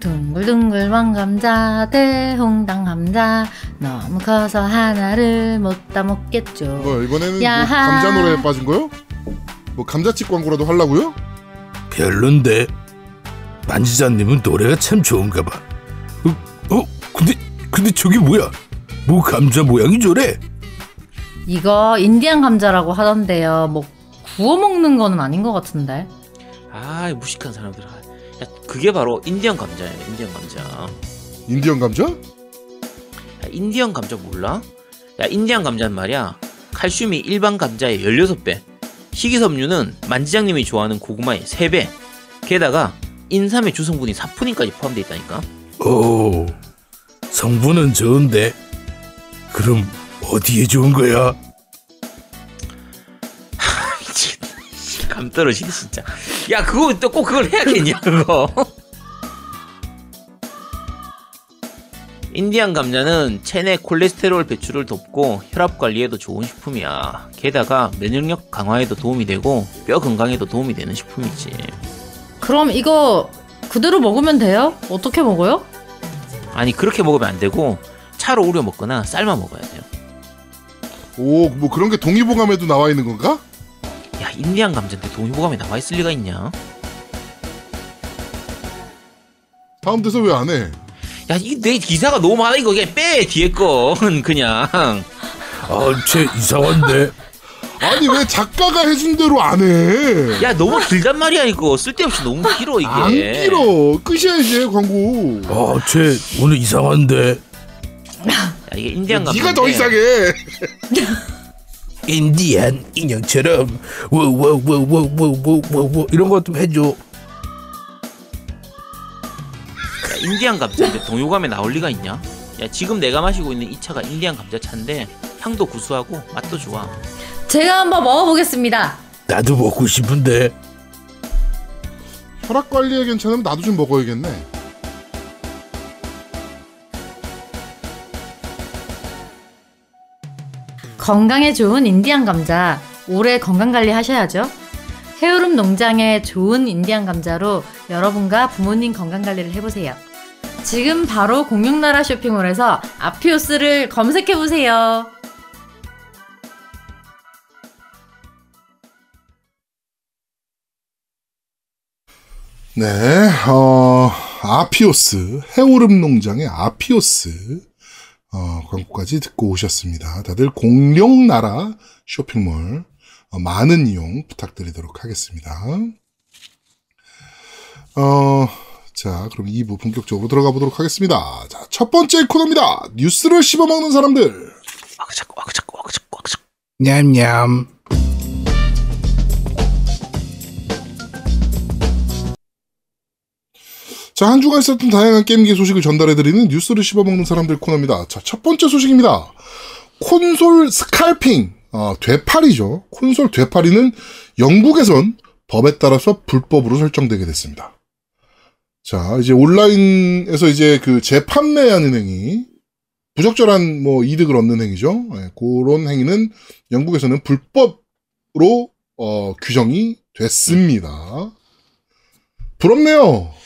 둥글둥글 왕감자 대홍당 감자 너무 커서 하나를 못다 먹겠죠. 뭐 이번에는 뭐 야하. 감자 노래에 빠진 거요? 뭐 감자칩 광고라도 하려고요? 별론데 만지자님은 노래가 참 좋은가 봐. 어, 어 근데 근데 저기 뭐야? 뭐 감자 모양이 저래? 이거 인디안 감자라고 하던데요. 뭐 구워 먹는 거는 아닌 것 같은데. 아 무식한 사람들. 아, 야 그게 바로 인디언 감자야. 인디언 감자. 야, 인디언 감자? 인디언 감자 몰라? 야 인디언 감자는 말이야. 칼슘이 일반 감자의 16배. 식이섬유는 만지장님이 좋아하는 고구마의 3배. 게다가 인삼의 주성분인 사포닌까지 포함되어 있다니까. 오 성분은 좋은데 그럼 어디에 좋은 거야? 감 떨어지네 진짜. 야 그거 또 꼭 그걸 해야겠냐 그거. 인디안 감자는 체내 콜레스테롤 배출을 돕고 혈압 관리에도 좋은 식품이야. 게다가 면역력 강화에도 도움이 되고 뼈 건강에도 도움이 되는 식품이지. 그럼 이거 그대로 먹으면 돼요? 어떻게 먹어요? 아니 그렇게 먹으면 안 되고 차로 우려 먹거나 삶아 먹어야 돼요. 오, 뭐 그런 게 동의보감에도 나와 있는 건가? 야 인디안 감자인데 동의보감에 나와 있을 리가 있냐? 다음 대서 왜안 해? 야 이 내 기사가 너무 많아 이거 그냥 빼 뒤에 건 그냥. 아쟤 이상한데 아니 왜 작가가 해준 대로 안 해? 야 너무 길단 말이야 이거 쓸데없이 너무 길어 이게. 안 길어. 끝이야 이제 광고. 아쟤 오늘 이상한데 야, 이게 인디안 감자. 네가 더 이상해. 인디안 인형처럼 워워워워워워워 이런 거좀 해줘. 야, 인디안 감자인데 동요감에 나올 리가 있냐? 야 지금 내가 마시고 있는 이 차가 인디안 감자 차인데 향도 구수하고 맛도 좋아. 제가 한번 먹어보겠습니다. 나도 먹고 싶은데 혈압 관리에 괜찮으면 나도 좀 먹어야겠네. 건강에 좋은 인디안 감자. 올해 건강 관리 하셔야죠. 해오름 농장의 좋은 인디안 감자로 여러분과 부모님 건강 관리를 해보세요. 지금 바로 공룡나라 쇼핑몰에서 아피오스를 검색해 보세요. 네, 어, 아피오스, 해오름 농장의 아피오스, 어, 광고까지 듣고 오셨습니다. 다들 공룡나라 쇼핑몰, 어, 많은 이용 부탁드리도록 하겠습니다. 어, 자, 그럼 2부 본격적으로 들어가 보도록 하겠습니다. 자, 첫 번째 코너입니다. 뉴스를 씹어먹는 사람들. 와그작 와그작 와그작 와그작. 냠냠 자, 한 주간 있었던 다양한 게임기 소식을 전달해드리는 뉴스를 씹어먹는 사람들 코너입니다. 자, 첫 번째 소식입니다. 콘솔 스칼핑, 아, 되팔이죠. 콘솔 되팔이는 영국에선 법에 따라서 불법으로 설정되게 됐습니다. 자, 이제 온라인에서 이제 그 재판매하는 행위, 부적절한 뭐 이득을 얻는 행위죠. 예, 그런 행위는 영국에서는 불법으로 어, 규정이 됐습니다. 부럽네요.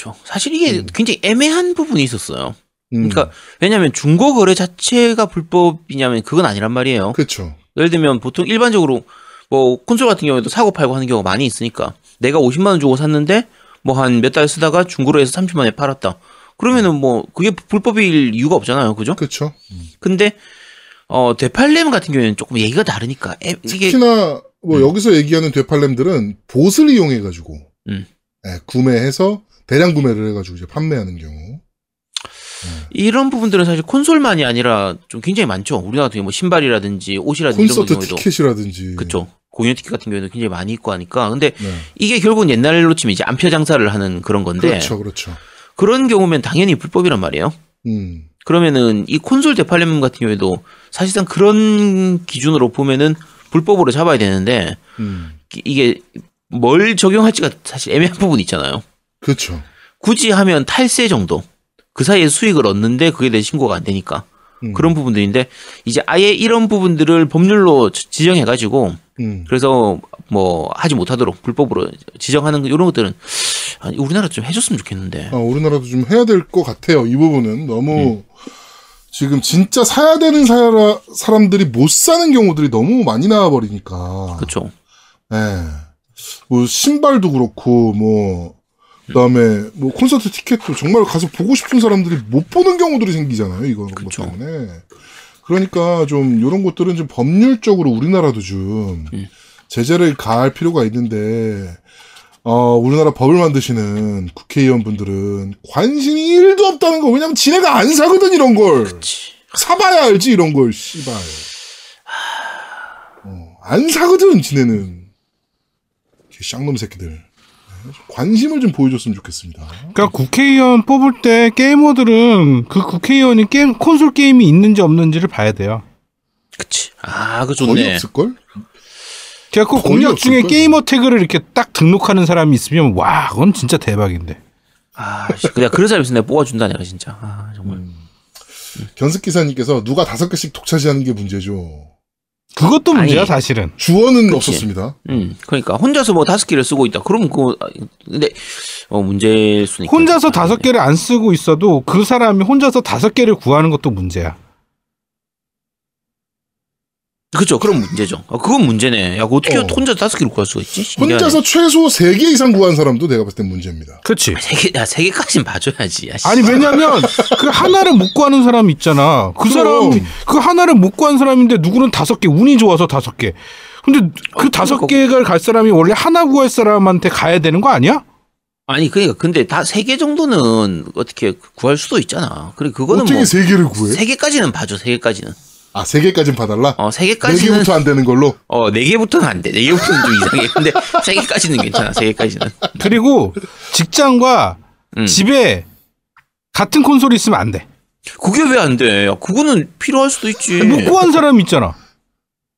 그쵸. 사실 이게 음. 굉장히 애매한 부분이 있었어요. 음, 그러니까 왜냐하면 중고 거래 자체가 불법이냐면 그건 아니란 말이에요. 그렇죠. 예를 들면 보통 일반적으로 뭐 콘솔 같은 경우에도 사고 팔고 하는 경우가 많이 있으니까 내가 50만 원 주고 샀는데 뭐 한 몇 달 쓰다가 중고로 해서 30만 원에 팔았다. 그러면은 뭐 그게 불법일 이유가 없잖아요. 그죠? 그렇죠. 근데 어 되팔렘 같은 경우에는 조금 얘기가 다르니까 애- 이게 특히나 뭐 음. 여기서 얘기하는 되팔렘들은 봇을 이용해 가지고 음. 구매해서 대량 구매를 해가지고 이제 판매하는 경우. 이런 부분들은 사실 콘솔만이 아니라 좀 굉장히 많죠. 우리나라 같은 경우 뭐 신발이라든지 옷이라든지 이런 콘서트 경우에도 티켓이라든지. 그쵸. 공연 티켓 같은 경우에도 굉장히 많이 있고 하니까. 근데 네. 이게 결국은 옛날로 치면 이제 안표 장사를 하는 그런 건데 그렇죠, 그렇죠. 그런 경우면 당연히 불법이란 말이에요. 음, 그러면은 이 콘솔 대팔렘 같은 경우에도 사실상 그런 기준으로 보면은 불법으로 잡아야 되는데 음, 이- 이게 뭘 적용할지가 사실 애매한 부분이 있잖아요. 그렇죠. 굳이 하면 탈세 정도. 그 사이에 수익을 얻는데 그게 내 신고가 안 되니까 음, 그런 부분들인데 이제 아예 이런 부분들을 법률로 지- 지정해 가지고 음. 그래서 뭐 하지 못하도록 불법으로 지정하는 이런 것들은 우리나라 좀 해줬으면 좋겠는데. 어, 우리나라도 좀 해야 될 것 같아요. 이 부분은 너무 음. 지금 진짜 사야 되는 사라, 사람들이 못 사는 경우들이 너무 많이 나와 버리니까. 그렇죠. 예. 뭐 신발도 그렇고 뭐 그다음에 뭐 콘서트 티켓도 정말 가서 보고 싶은 사람들이 못 보는 경우들이 생기잖아요. 이거 것 그쵸. 때문에. 그러니까 좀 이런 것들은 좀 법률적으로 우리나라도 좀 음. 제재를 가할 필요가 있는데 어, 우리나라 법을 만드시는 국회의원분들은 관심이 1도 없다는 거. 왜냐면 지네가 안 사거든, 이런 걸. 그치. 사봐야 알지, 이런 걸, 씨발. 어, 안 사거든, 지네는. 이 쌍놈 새끼들. 관심을 좀 보여줬으면 좋겠습니다. 그러니까 국회의원 뽑을 때 게이머들은 그 국회의원이 게임 콘솔 게임이 있는지 없는지를 봐야 돼요. 그치. 아, 그 거의 좋네. 없을 걸? 제가 그 공약 없을 중에. 게이머 태그를 이렇게 딱 등록하는 사람이 있으면 와, 그건 진짜 대박인데. 아, 씨, 내가 그런 사람이 있으면 내가 뽑아준다, 내가 진짜. 아, 정말. 음. 견습 기사님께서 누가 다섯 개씩 독차지하는 게 문제죠. 그것도 문제야 아니. 사실은. 주어는 그치. 없었습니다. 음, 그러니까 혼자서 뭐 다섯 개를 쓰고 있다. 그럼 그거 아, 근데 어 문제일 수는 있겠다. 혼자서 다섯 개를 안 쓰고 있어도 그 사람이 혼자서 다섯 개를 구하는 것도 문제야. 그렇죠. 그럼 문제죠. 아, 그건 문제네. 야, 어떻게 어. 혼자 다섯 개를 구할 수가 있지? 신기하네. 혼자서 최소 세 개 이상 구한 사람도 내가 봤을 땐 문제입니다. 그렇지. 세 개, 야, 세 개까지는 봐줘야지. 야, 씨. 아니 왜냐면 그 하나를 못 구하는 사람이 있잖아. 그 그럼. 사람이 그 하나를 못 구한 사람인데 누구는 다섯 개 운이 좋아서 다섯 개. 근데 그 어, 다섯 그러니까. 개가 갈 사람이 원래 하나 구할 사람한테 가야 되는 거 아니야? 아니, 그러니까 근데 다 세 개 정도는 어떻게 구할 수도 있잖아. 그래, 그거는 어떻게 뭐. 세 개를 구해? 세 개까지는 봐줘, 세 개까지는. 아, 세 개까지는 봐달라? 어, 세네 개까지는. 개부터 안 되는 걸로? 어, 네 개부터는 안 돼. 네 개부터는 좀 이상해. 근데 세 개까지는 괜찮아, 세 개까지는. 그리고 직장과 음. 집에 같은 콘솔이 있으면 안 돼. 그게 왜 안 돼? 야, 그거는 필요할 수도 있지. 못 구한 사람이 있잖아.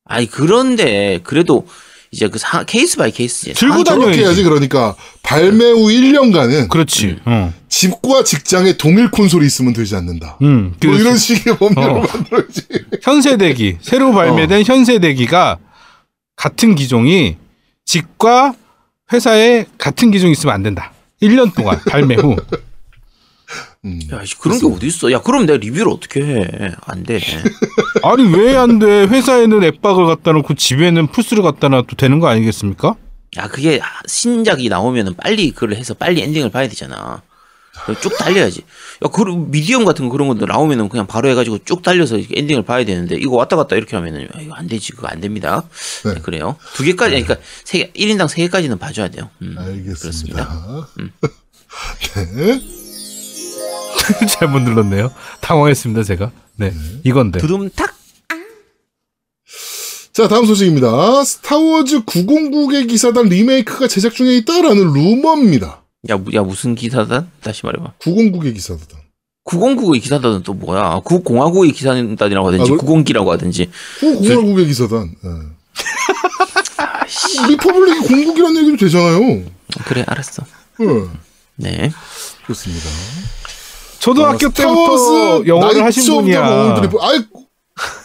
아니, 그런데, 그래도, 이제 그 사, case by case지. 들고 상황- 다녀. 저렇게 해야지, 그러니까. 발매 후 1년간은 그렇지. 응. 집과 직장에 동일 콘솔이 있으면 되지 않는다. 응. 뭐그 이런 식의 법률을 어. 만들어야지. 현세대기 새로 발매된 어. 현세대기가 같은 기종이 집과 회사에 같은 기종이 있으면 안 된다. 1년 동안 발매 후. 음. 야, 씨, 그런 게 어디 있어? 야, 그럼 내가 리뷰를 어떻게 해? 안 돼. 아니 왜 안 돼? 회사에는 앱박을 갖다 놓고 집에는 플스를 갖다 놔도 되는 거 아니겠습니까? 야, 그게 신작이 나오면은 빨리 그걸 해서 빨리 엔딩을 봐야 되잖아. 쭉 달려야지. 야, 그 미디엄 같은 거 그런 것도 나오면은 그냥 바로 해가지고 쭉 달려서 엔딩을 봐야 되는데 이거 왔다 갔다 이렇게 하면은 야, 이거 안 되지. 그거 안 됩니다. 네. 네, 그래요. 두 개까지, 그러니까 세 개, 1인당 세 개까지는 봐줘야 돼요. 음, 알겠습니다. 네. 잘못 눌렀네요. 당황했습니다 제가. 네 이건데. 두둠탁. 자, 다음 소식입니다. 스타워즈 909개 기사단 리메이크가 제작 중에 있다라는 루머입니다. 야, 무- 야, 무슨 기사단? 다시 말해봐. 909개 기사단. 909의 기사단은 또 뭐야? 9공화국의 기사단이라고 하든지, 아, 그- 9공기라고 하든지. 909개 기사단. 예. 리퍼블릭이 공국이라는 얘기도 되잖아요. 그래, 알았어. 예. 네. 좋습니다. 초등학교 어, 때부터 영어를 하신 분이야. 더 라운드 리퍼- 아이,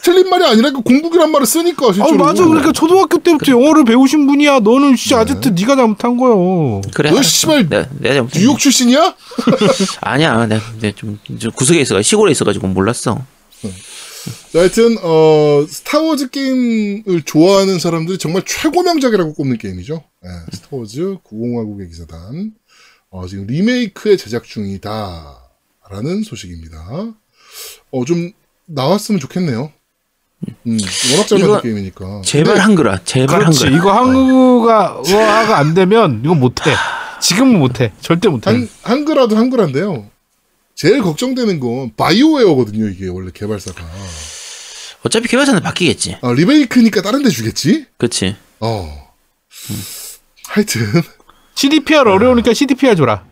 틀린 말이 아니라 그 공국이란 말을 쓰니까 아 실제로. 맞아. 그러니까 초등학교 때부터 영어를 배우신 분이야. 너는 진짜 아제트 네가 잘못한 거요. 그래. 너. 씨발 내가, 내가 잘못 뉴욕 출신이야? 아니야. 내가, 내가 좀, 좀 구석에 있어. 시골에 있어가지고 몰랐어. 자, 하여튼 어, 스타워즈 게임을 좋아하는 사람들이 정말 최고 명작이라고 꼽는 게임이죠. 예, 스타워즈 905국의 기사단. 어, 지금 리메이크의 제작 중이다 라는 소식입니다. 어, 좀 나왔으면 좋겠네요. 음, 워낙 잘 만든 이거 게임이니까. 제발 근데 한글아. 제발 그렇지. 한글. 이거 한국어가 안 되면 이거 못해. 지금은 못해. 절대 못해. 한, 한글화도 한글화인데요. 제일 걱정되는 건 바이오웨어거든요, 이게 원래 개발사가. 어차피 개발사는 바뀌겠지. 아, 리메이크니까 다른 데 주겠지? 그치. 어. 하여튼. CDPR 어려우니까 CDPR 줘라.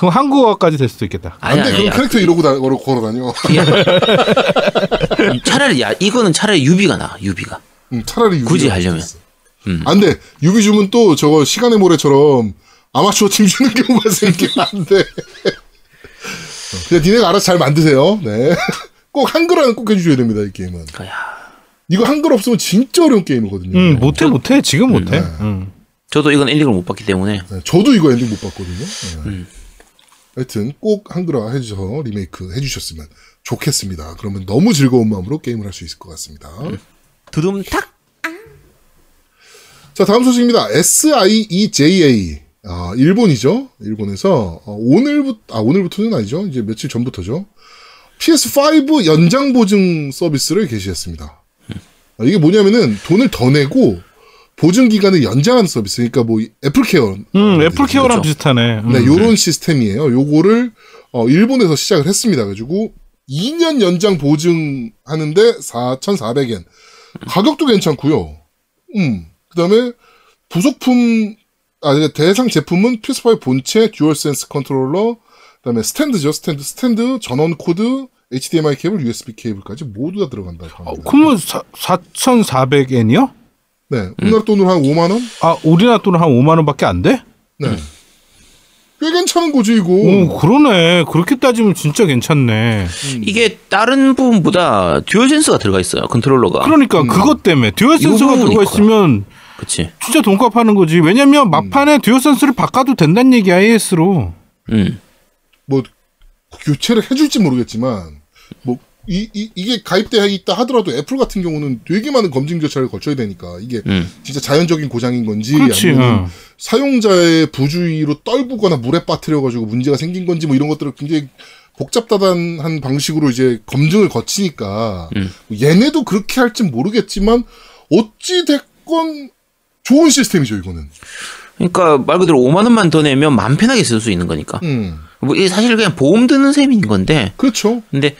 그럼 한국어까지 될 수도 있겠다. 아니, 안 돼, 아니, 그럼 캐릭터 이러고 다, 걸어, 걸어 다녀. 차라리, 야, 이거는 차라리 유비가 나, 유비가. 음, 차라리 유비. 굳이 하려면. 음. 안 돼. 유비 주면 또 저거 시간의 모래처럼 아마추어 팀 주는 경우가 생기면 안 돼. 어, 그냥 니네가 알아서 잘 만드세요. 네. 꼭 한글화는 꼭 해주셔야 됩니다, 이 게임은. 야, 이거 한글 없으면 진짜 어려운 게임이거든요. 음, 못해 못해 지금 못해. 네. 음. 저도 이건 엔딩을 못 봤기 때문에 네, 저도 이거 엔딩 못 봤거든요. 네. 음. 하여튼 꼭 한글화 해주셔서 리메이크 해주셨으면 좋겠습니다. 그러면 너무 즐거운 마음으로 게임을 할 수 있을 것 같습니다. 두둠탁 자 다음 소식입니다. SIEJA 아, 일본이죠. 일본에서 어, 오늘부터 아 오늘부터는 아니죠. 이제 며칠 전부터죠. PS5 연장 보증 서비스를 개시했습니다. 아, 이게 뭐냐면은 돈을 더 내고 보증 기간을 연장하는 서비스. 그러니까 뭐 애플케어 음, 애플 케어랑 그렇죠. 비슷하네. 음. 네, 요런 시스템이에요. 요거를 어, 일본에서 시작을 했습니다. 가지고 2년 연장 보증하는데 4,400엔. 가격도 괜찮고요. 음. 그다음에 부속품 아 대상 제품은 PS5 본체, DualSense 컨트롤러, 그다음에 스탠드죠. 스탠드, 스탠드, 전원 코드, HDMI 케이블, USB 케이블까지 모두 다 들어간다고 어. 그러면 4,400엔이요? 네, 우리나라 돈으로 한 5만 원? 아, 우리나라 돈은 한 5만 원밖에 안 돼? 네. 꽤 괜찮은 거지 이거. 오, 그러네. 그렇게 따지면 진짜 괜찮네. 이게 다른 부분보다 DualSense가 들어가 있어요 컨트롤러가 그러니까 음. 그것 때문에 듀얼 이거 센서가 들어가. 있으면 그치 진짜 돈값 하는 거지. 왜냐면 막판에 DualSense를 바꿔도 된다는 얘기야, AS로. 음 뭐 교체를 해줄지 모르겠지만 뭐 이, 이, 이게 가입되어 있다 하더라도 애플 같은 경우는 되게 많은 검증 절차를 거쳐야 되니까 이게 음. 진짜 자연적인 고장인 건지 그렇지. 아니면 응. 사용자의 부주의로 떨구거나 물에 빠뜨려 가지고 문제가 생긴 건지 뭐 이런 것들을 굉장히 복잡다단한 방식으로 이제 검증을 거치니까 음. 얘네도 그렇게 할진 모르겠지만 어찌 됐건 좋은 시스템이죠 이거는. 그러니까 말 그대로 5만 원만 더 내면 마음 편하게 쓸 수 있는 거니까 음뭐 이게 사실 그냥 보험 드는 셈인 건데 그렇죠. 근데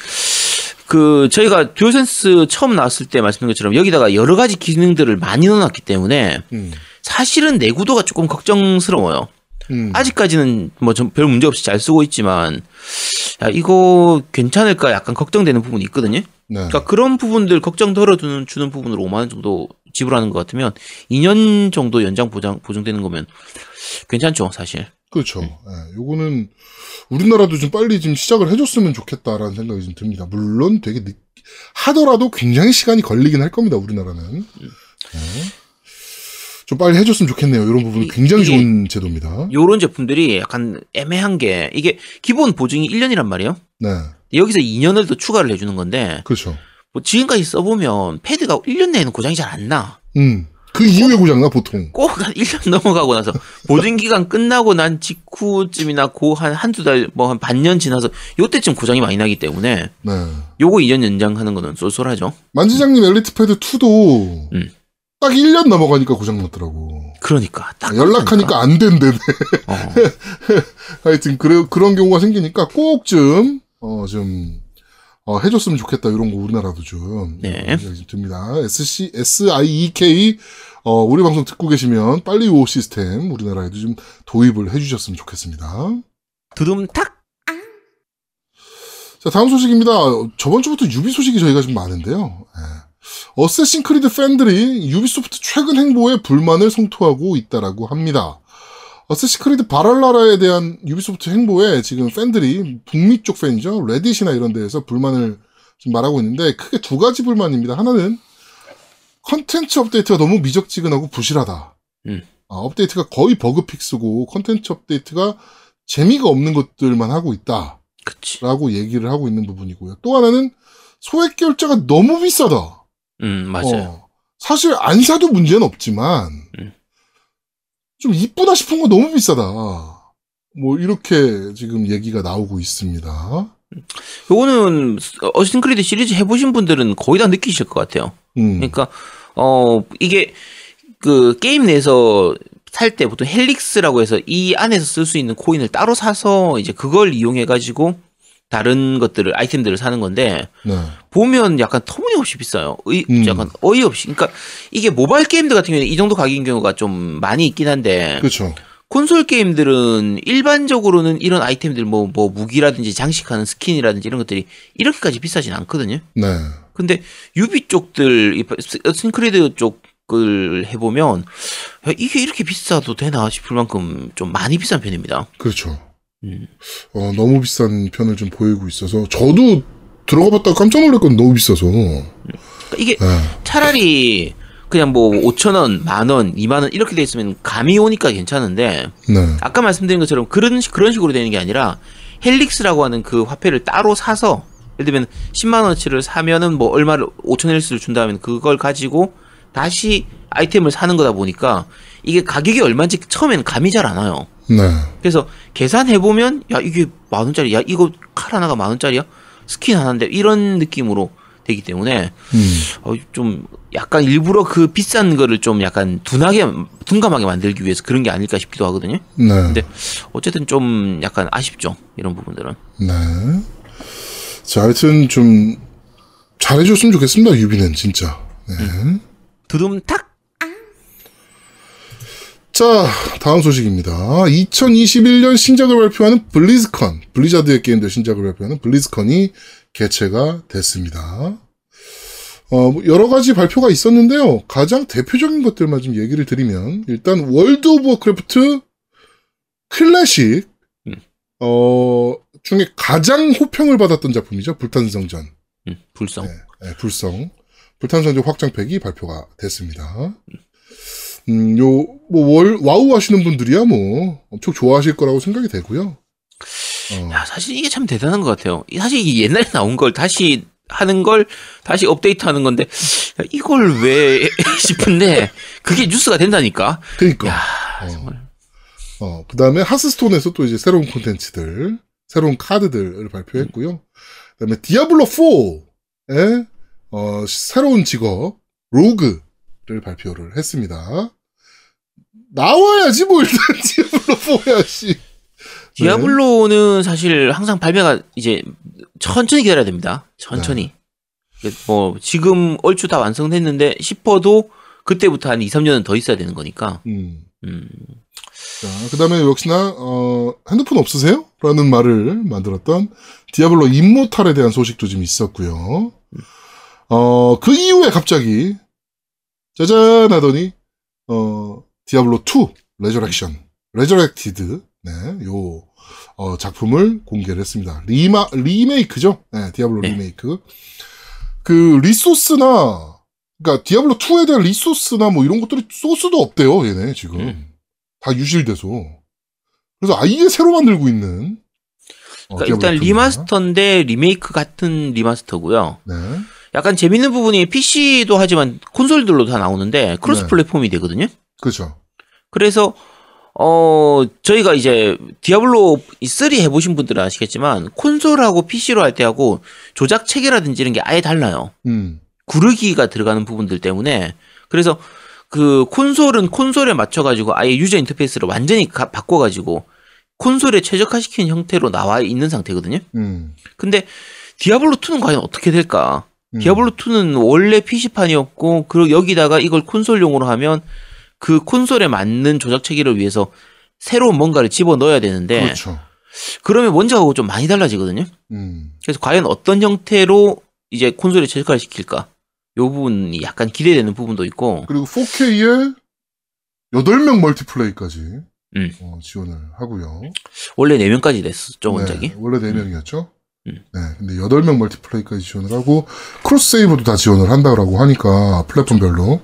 그 저희가 듀얼센스 처음 나왔을 때 말씀드린 것처럼 여기다가 여러 가지 기능들을 많이 넣어놨기 때문에 음. 사실은 내구도가 조금 걱정스러워요. 음. 아직까지는 뭐 별 문제 없이 잘 쓰고 있지만 야 이거 괜찮을까 약간 걱정되는 부분이 있거든요. 네. 그러니까 그런 부분들 걱정 덜어주는 주는 부분으로 5만 원 정도 지불하는 것 같으면 2년 정도 연장 보장 보증되는 거면 괜찮죠 사실. 그렇죠. 예, 요거는 우리나라도 좀 빨리 좀 시작을 해줬으면 좋겠다라는 생각이 좀 듭니다. 물론 되게 늦, 하더라도 굉장히 시간이 걸리긴 할 겁니다. 우리나라는. 예. 좀 빨리 해줬으면 좋겠네요. 이런 부분은 이- 굉장히 좋은 제도입니다. 요런 제품들이 약간 애매한 게 이게 기본 보증이 1년이란 말이에요. 네, 여기서 2년을 더 추가를 해주는 건데 그렇죠. 뭐 지금까지 써보면 패드가 1년 내에는 고장이 잘 안 나. 음, 그 이후에 고장나 보통. 꼭 한 1년 넘어가고 나서 보증 기간 끝나고 난 직후쯤이나 고 한 한두 달 뭐 한 반년 지나서 요때쯤 고장이 많이 나기 때문에 네. 요거 2년 연장하는 거는 쏠쏠하죠. 만지장님 엘리트 패드 2도 음. 딱 1년 넘어가니까 고장 났더라고. 그러니까 딱 연락하니까 안 된대네. 어. 하여튼 그래 그런 경우가 생기니까 꼭 좀 어좀 어, 해줬으면 좋겠다 이런 거 우리나라도 좀 네. 듭니다. SC S I E K 어 우리 방송 듣고 계시면 빨리 요 시스템 우리나라에도 좀 도입을 해주셨으면 좋겠습니다. 두둠탁 자 다음 소식입니다. 저번 주부터 유비 소식이 저희가 좀 많은데요. 예. 어쌔신 크리드 팬들이 유비소프트 최근 행보에 불만을 성토하고 있다라고 합니다. 어쌔신 크리드 발할라에 대한 유비소프트 행보에 지금 팬들이 북미 쪽 팬이죠. 레딧이나 이런 데에서 불만을 지금 말하고 있는데 크게 두 가지 불만입니다. 하나는 컨텐츠 업데이트가 너무 미적지근하고 부실하다. 음. 아, 업데이트가 거의 버그 fix고 컨텐츠 업데이트가 재미가 없는 것들만 하고 있다. 그치. 라고 얘기를 하고 있는 부분이고요. 또 하나는 소액 결제가 너무 비싸다. 음 맞아요. 어, 사실 안 사도 문제는 없지만 음. 좀 이쁘다 싶은 거 너무 비싸다. 뭐 이렇게 지금 얘기가 나오고 있습니다. 요거는 어쌔신 크리드 시리즈 해보신 분들은 거의 다 느끼실 것 같아요. 음. 그러니까 어 이게 그 게임 내에서 살 때 보통 헬릭스라고 해서 이 안에서 쓸 수 있는 코인을 따로 사서 이제 그걸 이용해 가지고 다른 것들을 아이템들을 사는 건데 네. 보면 약간 터무니없이 비싸요. 의, 음. 약간 어이없이. 그러니까 이게 모바일 게임들 같은 경우는 이 정도 가격인 경우가 좀 많이 있긴 한데 그렇죠. 콘솔 게임들은 일반적으로는 이런 아이템들 뭐 뭐 무기라든지 장식하는 스킨이라든지 이런 것들이 이렇게까지 비싸진 않거든요. 네. 근데 유비 쪽들 이 스크리드 쪽을 해보면 야, 이게 이렇게 비싸도 되나 싶을 만큼 좀 많이 비싼 편입니다. 그렇죠. 음. 어, 너무 비싼 편을 좀 보이고 있어서 저도 들어가 봤다가 깜짝 놀란 건 너무 비싸서. 그러니까 이게 네. 차라리 그냥 뭐 5천 원, 만 원, 2만 원 이렇게 돼 있으면 감이 오니까 괜찮은데 네. 아까 말씀드린 것처럼 그런 식- 그런 식으로 되는 게 아니라 헬릭스라고 하는 그 화폐를 따로 사서 예를 들면 10만 원어치를 사면은 뭐 얼마를 5천 헬릭스를 준다면 그걸 가지고 다시 아이템을 사는 거다 보니까 이게 가격이 얼마인지 처음에는 감이 잘 안 와요. 네. 그래서 계산해 보면 야 이게 만 원짜리, 야 이거 칼 하나가 만 원짜리야, 스킨 하나인데 이런 느낌으로 되기 때문에 음. 어, 좀 약간 일부러 그 비싼 거를 좀 약간 둔하게 둔감하게 만들기 위해서 그런 게 아닐까 싶기도 하거든요. 네. 근데 어쨌든 좀 약간 아쉽죠 이런 부분들은. 네. 자, 하여튼 좀 잘해줬으면 좋겠습니다, 유비는 진짜. 네. 두둠탁. 자, 다음 소식입니다. 2021년 신작을 발표하는 블리즈컨, 블리자드의 게임들 신작을 발표하는 블리즈컨이 개최가 됐습니다. 어, 뭐 여러 가지 발표가 있었는데요. 가장 대표적인 것들만 좀 얘기를 드리면, 일단 월드 오브 워크래프트 클래식, 음. 어, 중에 가장 호평을 받았던 작품이죠. 불탄성전. 음, 불성. 네, 네, 불성. 불탄성전 확장팩이 발표가 됐습니다. 음, 요, 뭐, 월, 와우 하시는 분들이야, 뭐, 엄청 좋아하실 거라고 생각이 되고요. 어, 야 사실 이게 참 대단한 것 같아요. 이- 사실 옛날에 나온 걸 다시 하는 걸 다시 업데이트 하는 건데 야, 이걸 왜 싶은데 그게 뉴스가 된다니까. 그니까. 야 어. 정말. 어, 그 다음에 하스스톤에서 또 이제 새로운 콘텐츠들, 새로운 카드들을 발표했고요. 그 다음에 디아블로4의, 어, 새로운 직업, 로그를 발표를 했습니다. 나와야지, 뭐, 일단, 디아블로 4야, 씨. 디아블로는 사실 항상 발매가 이제 천천히 기다려야 됩니다. 천천히. 네. 뭐 지금 얼추 다 완성됐는데 싶어도 그때부터 한 2, 3년은 더 있어야 되는 거니까. 음. 음. 자, 그 다음에 역시나, 어, 핸드폰 없으세요? 라는 말을 만들었던 디아블로 임모탈에 대한 소식도 좀 있었고요. 어, 그 이후에 갑자기, 짜잔 하더니, 어, 디아블로 2 레저렉션, 레저렉티드, 네, 요, 어, 작품을 공개를 했습니다. 리마, 리메이크죠? 네, 디아블로 네. 리메이크. 그, 리소스나, 그니까, 디아블로 2에 대한 resource나 뭐 이런 것들이 소스도 없대요, 얘네, 지금. 음. 다 유실돼서. 그래서 아예 새로 만들고 있는. 어, 그러니까 일단 디아블로2입니다. remaster인데 리메이크 같은 remaster고요. 네. 약간 재밌는 부분이 PC도 하지만 콘솔들로 다 나오는데 크로스 네. 플랫폼이 되거든요. 그죠. 그래서 어 저희가 이제 디아블로 3 해보신 분들은 아시겠지만 콘솔하고 PC로 할 때하고 조작 체계라든지 이런 게 아예 달라요. 음. 구르기가 들어가는 부분들 때문에 그래서 그 콘솔은 콘솔에 맞춰가지고 아예 user 인터페이스를 완전히 가- 바꿔가지고 콘솔에 최적화시킨 형태로 나와 있는 상태거든요. 음. 근데 디아블로 2는 과연 어떻게 될까? 음. 디아블로 2는 원래 PC판이었고 그리고 여기다가 이걸 콘솔용으로 하면 그 콘솔에 맞는 조작 체계를 위해서 새로운 뭔가를 집어 넣어야 되는데 그렇죠. 그러면 원작하고 좀 많이 달라지거든요. 음. 그래서 과연 어떤 형태로 이제 콘솔에 최적화를 시킬까? 요 부분이 약간 기대되는 부분도 있고 그리고 4K에 8명 multiplay까지 음. 어, 지원을 하고요. 원래 4명까지 됐었죠 원작이. 네, 원래 4명이었죠. 음. 네, 근데 8명 multiplay까지 지원을 하고 cross save도 다 지원을 한다고 하니까 플랫폼별로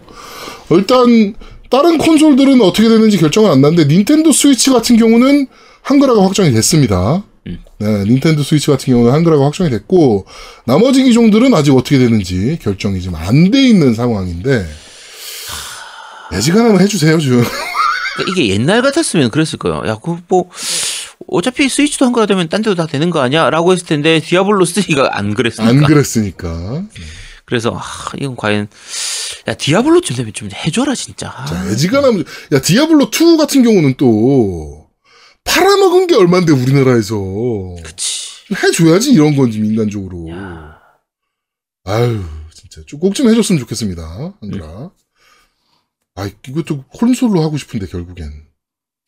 일단 다른 콘솔들은 어떻게 되는지 결정은 안 났는데 닌텐도 스위치 같은 경우는 한글화가 확정이 됐습니다. 음. 네, 닌텐도 스위치 같은 경우는 한글화가 확정이 됐고 나머지 기종들은 아직 어떻게 되는지 결정이 지금 안 돼 있는 상황인데 매지가나면 해주세요 좀. 그러니까 이게 옛날 같았으면 그랬을 거예요. 야, 그뭐 어차피 스위치도 한거라되면 딴 데도 다 되는 거 아니야?라고 했을 텐데 디아블로 3가 안 그랬으니까. 안 그랬으니까. 그래서 아, 이건 과연 야 디아블로쯤 되면 좀 해줘라 진짜. 아, 자, 애지간하면 야 디아블로 2 같은 경우는 또 팔아먹은 게 얼만데 우리나라에서 그치. 좀 해줘야지 이런 건좀 인간적으로. 야. 아유 진짜 꼭 좀 해줬으면 좋겠습니다. 한글아. 아 이것도 콘솔로 하고 싶은데 결국엔.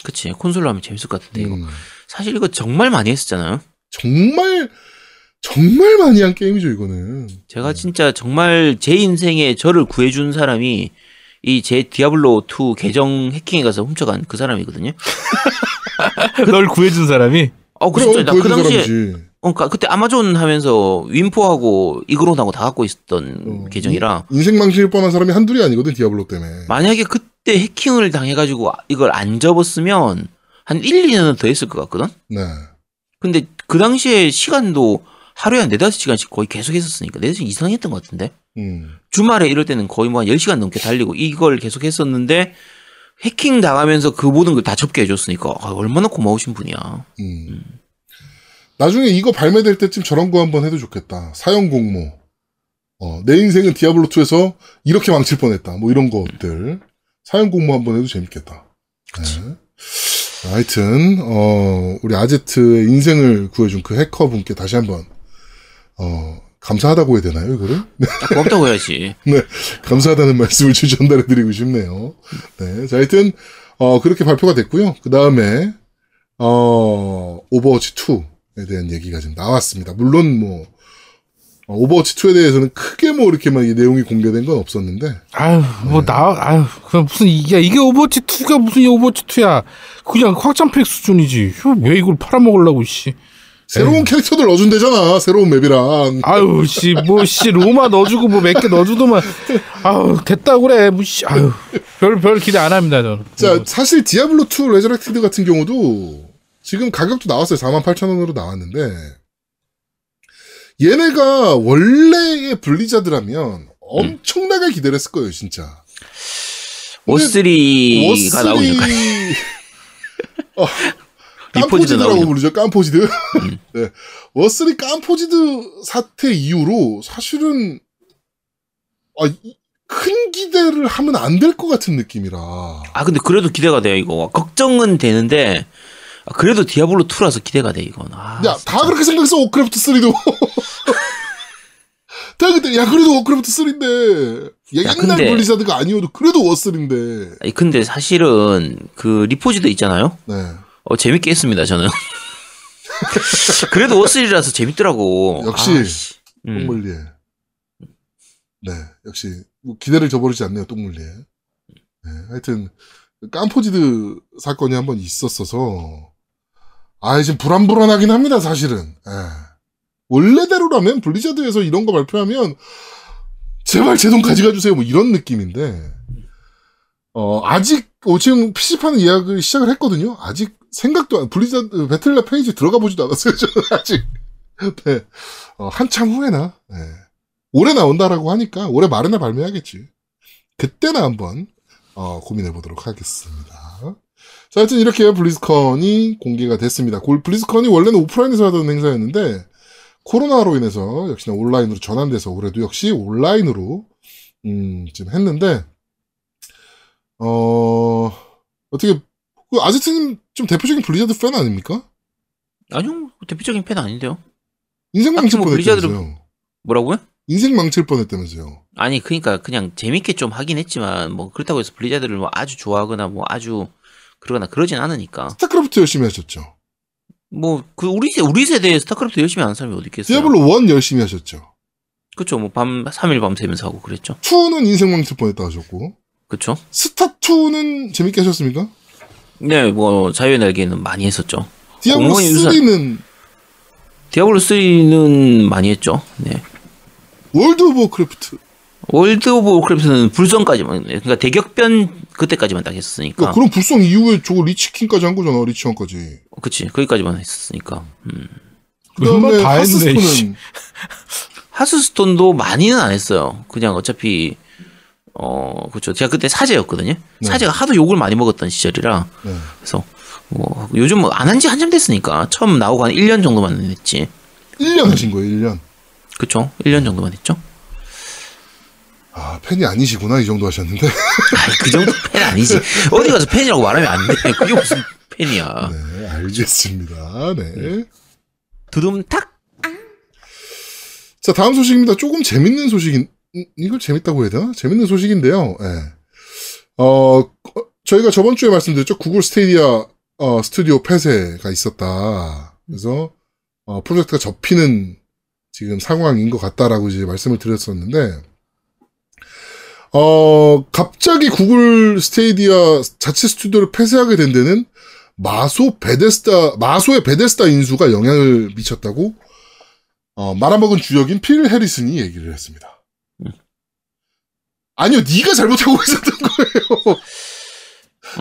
그치. 콘솔로 하면 재밌을 것 같은데 이거 음, 사실 이거 정말 많이 했었잖아요. 정말 정말 많이 한 게임이죠 이거는. 제가 진짜 정말 제 인생에 저를 구해준 사람이 이 제 디아블로 2 계정 해킹에 가서 훔쳐간 그 사람이거든요. 널 구해준 사람이 어, 그 그럼 진짜 나그 당시에 사람이지. 어, 그러니까 그때 아마존 하면서 윈포하고 이그론하고 다 갖고 있었던 어, 계정이라 인생 망칠 뻔한 사람이 한둘이 아니거든 디아블로 때문에. 만약에 그때 해킹을 당해가지고 이걸 안 접었으면 한 1, 2년은 더 했을 것 같거든? 네. 근데 그 당시에 시간도 하루에 한 4, 5시간씩 거의 계속 했었으니까 4, 5시간 이상 했던 것 같은데? 음. 주말에 이럴 때는 거의 뭐한 10시간 넘게 달리고 이걸 계속 했었는데 해킹 당하면서 그 모든 걸 다 접게 해줬으니까 아, 얼마나 고마우신 분이야. 음. 나중에 이거 발매될 때쯤 저런 거 한번 해도 좋겠다. 사형 공모. 어, 내 인생은 디아블로 2에서 이렇게 망칠 뻔했다. 뭐 이런 것들. 사형 공모 한번 해도 재밌겠다. 네. 하여튼 어, 우리 아제트의 인생을 구해준 그 해커 분께 다시 한번 어, 감사하다고 해야 되나요, 이거를? 딱 고맙다고 해야지. 감사하다는 말씀을 좀 전달해 드리고 싶네요. 네. 자, 하여튼, 어, 그렇게 발표가 됐고요. 그 다음에, 어, 오버워치 2에 대한 얘기가 지금 나왔습니다. 물론 뭐, 어, 오버워치 2에 대해서는 크게 뭐 이렇게 막이 내용이 공개된 건 없었는데, 아유 뭐나 아유 그냥 무슨 이게 이게 오버워치 2가 무슨 오버워치 2야 그냥 확장팩 수준이지 왜 이걸 팔아먹으려고 씨 새로운 캐릭터들 넣어준대잖아. 새로운 map이랑. 아유 씨 뭐 씨 로마 넣어주고 뭐 몇 개 넣어주더만 아유 됐다 그래 뭐 씨 아유 별 별 기대 안 합니다 저는 자, 사실 디아블로2 레저렉티드 같은 경우도 지금 가격도 나왔어요. 48,000원으로 나왔는데, 얘네가 원래의 블리자드라면 엄청나게 기대를 했을 거예요, 진짜. 워3가 나오니까. 어, 나오니까. 부르죠, 깜포지드. 네. 워스리 깜포지드 사태 이후로 사실은, 아, 이- 큰 기대를 하면 안 될 것 같은 느낌이라. 아 근데 그래도 기대가 돼요 이거. 걱정은 되는데 아, 그래도 디아블로 2라서 기대가 돼 이건. 아, 야, 다 그렇게 생각했어, 워크래프트 3도. 다 그때, 야, 그래도 워크래프트 3인데. 야, 야, 옛날 근데- 블리자드가 아니어도 그래도 워3인데. 근데 사실은 그 리포지드 있잖아요. 네. 어, 재밌게 했습니다 저는. 그래도 워3라서 재밌더라고. 역시. 아, 씨. 음. 똥믈리에. 네, 역시 뭐 기대를 저버리지 않네요, 똥믈리에. 네, 하여튼 깜포지드 사건이 한 번 있었어서 아, 지금 불안불안하긴 합니다, 사실은. 예. 원래대로라면 블리자드에서 이런 거 발표하면 제발 제 돈 가져가 주세요, 뭐 이런 느낌인데 어, 아직 어, 지금 PC판은 예약을 시작을 했거든요. 아직 생각도 안 블리자드 배틀넷 페이지 들어가 보지도 않았어요, 저는 아직. 네. 어, 한참 후에나, 네. 올해 나온다라고 하니까 올해 말에나 발매하겠지. 그때나 한번, 어, 고민해 보도록 하겠습니다. 자, 하여튼 이렇게 블리즈컨이 공개가 됐습니다. 골- 블리즈컨이 원래는 오프라인에서 하던 행사였는데, 코로나로 인해서 역시나 온라인으로 전환돼서 올해도 역시 온라인으로, 음, 지금 했는데, 어, 어떻게, 그 아지트님 좀 대표적인 블리자드 팬 아닙니까? 아니요 대표적인 팬 아닌데요. 인생 망칠 뭐 뻔했다면서요. 뭐라고요? 인생 망칠 뻔했다면서요. 아니 그러니까 그냥 재밌게 좀 하긴 했지만 뭐 그렇다고 해서 블리자드를 뭐 아주 좋아하거나 뭐 아주 그러거나 그러진 않으니까 스타크래프트 열심히 하셨죠. 뭐 그 우리 세 우리 세대에 스타크래프트 열심히 하는 사람이 어디 있겠어요? 디아블로 1 열심히 하셨죠. 그쵸 뭐 밤 3일 밤새면서 하고 그랬죠. 2는 인생 망칠 뻔했다 하셨고 그쵸? 스타 2는 재밌게 하셨습니까? 네, 뭐 자유의 날개는 많이 했었죠. 디아블로 공무원 유사- 3는 디아블로 3는 많이 했죠. 네. 월드 오브 워크래프트. 월드 오브 워크래프트는 불성까지만 그러니까 대격변 그때까지만 딱 했었으니까. 야, 그럼 불성 이후에 저거 리치킹까지 한 거잖아. 리치원까지. 그치 거기까지만 했었으니까. 음. 그다음에 다 하스스톤은 씨. 하스스톤도 많이는 안 했어요. 그냥 어차피 어 그렇죠. 제가 그때 사제였거든요. 네. 사제가 하도 욕을 많이 먹었던 시절이라 네. 그래서 뭐 요즘 뭐 안 한 지 한참 됐으니까 처음 나오고 한 1년 정도만 했지. 1년 하신 거예요. 1년. 그쵸? 1년 정도만 했죠. 아 팬이 아니시구나 이 정도 하셨는데. 아이, 그 정도 팬 아니지. 어디 가서 팬이라고 말하면 안 돼. 그게 무슨 팬이야. 네, 알겠습니다. 네. 두둠탁. 자, 다음 소식입니다. 조금 재밌는 소식인, 음, 이걸 재밌다고 해야 되나? 재밌는 소식인데요. 예. 어, 어, 저희가 저번 주에 말씀드렸죠. 구글 스테디아, 어, 스튜디오 폐쇄가 있었다. 그래서, 어, 프로젝트가 접히는 지금 상황인 것 같다라고 이제 말씀을 드렸었는데, 어, 갑자기 구글 스테디아 자체 스튜디오를 폐쇄하게 된 데는 마소 베데스다 마소의 베데스다 인수가 영향을 미쳤다고 어, 말아먹은 주역인 필 해리슨이 얘기를 했습니다. 아니요, 네가 잘못하고 있었던 거예요.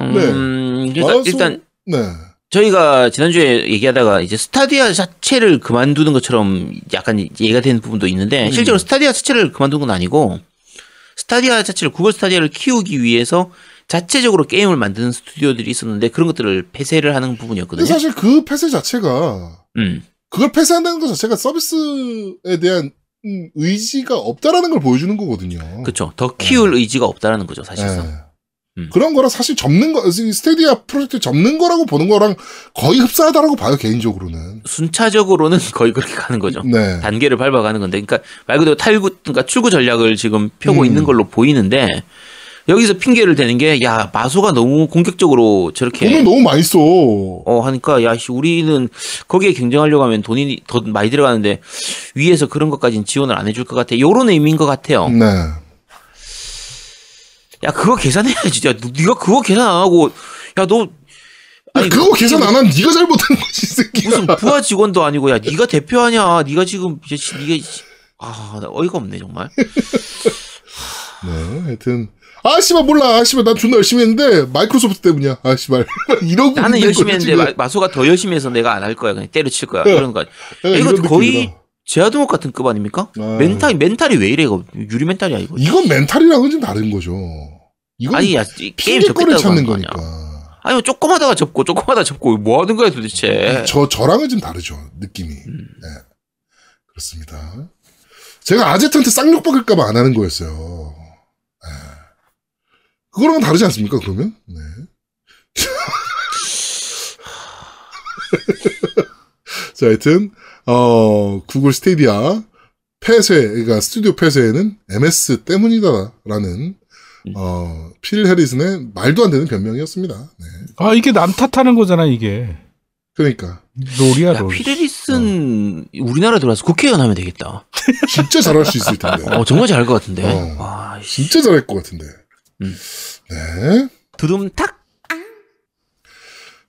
음, 일단, 마소- 일단 네, 저희가 지난주에 얘기하다가 이제 스타디아 자체를 그만두는 것처럼 약간 얘기가 되는 부분도 있는데 음. 실제로 스타디아 자체를 그만둔 건 아니고 스타디아 자체를 구글 스타디아를 키우기 위해서 자체적으로 게임을 만드는 스튜디오들이 있었는데 그런 것들을 폐쇄를 하는 부분이었거든요. 사실 그 폐쇄 자체가 음. 그걸 폐쇄한다는 것 자체가 서비스에 대한 음, 의지가 없다라는 걸 보여주는 거거든요. 그렇죠. 더 키울 의지가 없다라는 거죠, 사실상. 예. 음. 그런 거라 사실 접는 거, 스테디아 프로젝트 접는 거라고 보는 거랑 거의 흡사하다라고 봐요, 개인적으로는. 순차적으로는 거의 그렇게 가는 거죠. 네. 단계를 밟아가는 건데, 그러니까 말 그대로 탈구, 그러니까 출구 전략을 지금 펴고 음. 있는 걸로 보이는데 여기서 핑계를 대는 게 야 마소가 너무 공격적으로 저렇게 돈을 너무 많이 써. 어 하니까 야씨 우리는 거기에 경쟁하려고 하면 돈이 더 많이 들어가는데 위에서 그런 것까지는 지원을 안 해줄 것 같아. 요런 의미인 것 같아요. 네. 야 그거 계산해야지. 진짜 네가 그거 계산 안 하고 야너 아니 그거 계산 안 하면 네가 잘못한 거지, 이 새끼가. 무슨 부하 직원도 아니고 야 네가 대표하냐? 네가 지금 이제 씨, 네가 씨- 아, 나 어이가 없네 정말. 네, 하여튼. 아, 씨발, 몰라. 아, 씨발, 난 존나 열심히 했는데, 마이크로소프트 때문이야. 아, 씨발. 이러고. 나는 열심히 했는데 지금. 마, 마소가 더 열심히 해서 내가 안 할 거야. 그냥 때려칠 거야. 네. 이런 거. 네, 이거 이런 거의 느낌이다. 제아동업 같은 급 아닙니까? 아. 멘탈 멘탈이 왜 이래 이거 유리 멘탈이야 이거. 이건 멘탈이랑은 좀 다른 거죠. 이건 아니 야 이- 게임 접겠다고 찾는 거. 거니까. 아니 뭐 조그마다가 접고 조그마다 접고 뭐 하는 거야 도대체. 저, 저랑은 좀 다르죠. 느낌이. 음. 네. 그렇습니다. 제가 아제트한테 쌍욕 박을까봐 안 하는 거였어요. 네. 그거랑은 다르지 않습니까, 그러면? 네. 자, 하여튼, 어, 구글 스테디아 폐쇄, 그러니까 스튜디오 폐쇄에는 MS 때문이다라는, 어, 필 해리슨의 말도 안 되는 변명이었습니다. 네. 아 이게 남 탓하는 거잖아 이게 그러니까. 롤이야 야 롤. 피레리슨 우리나라 들어와서 국회의원 하면 되겠다. 진짜 잘할 수 있을 텐데. 어 정말 잘할 것 같은데. 어. 와 씨. 진짜 잘할 것 같은데. 음. 네. 두둠탁.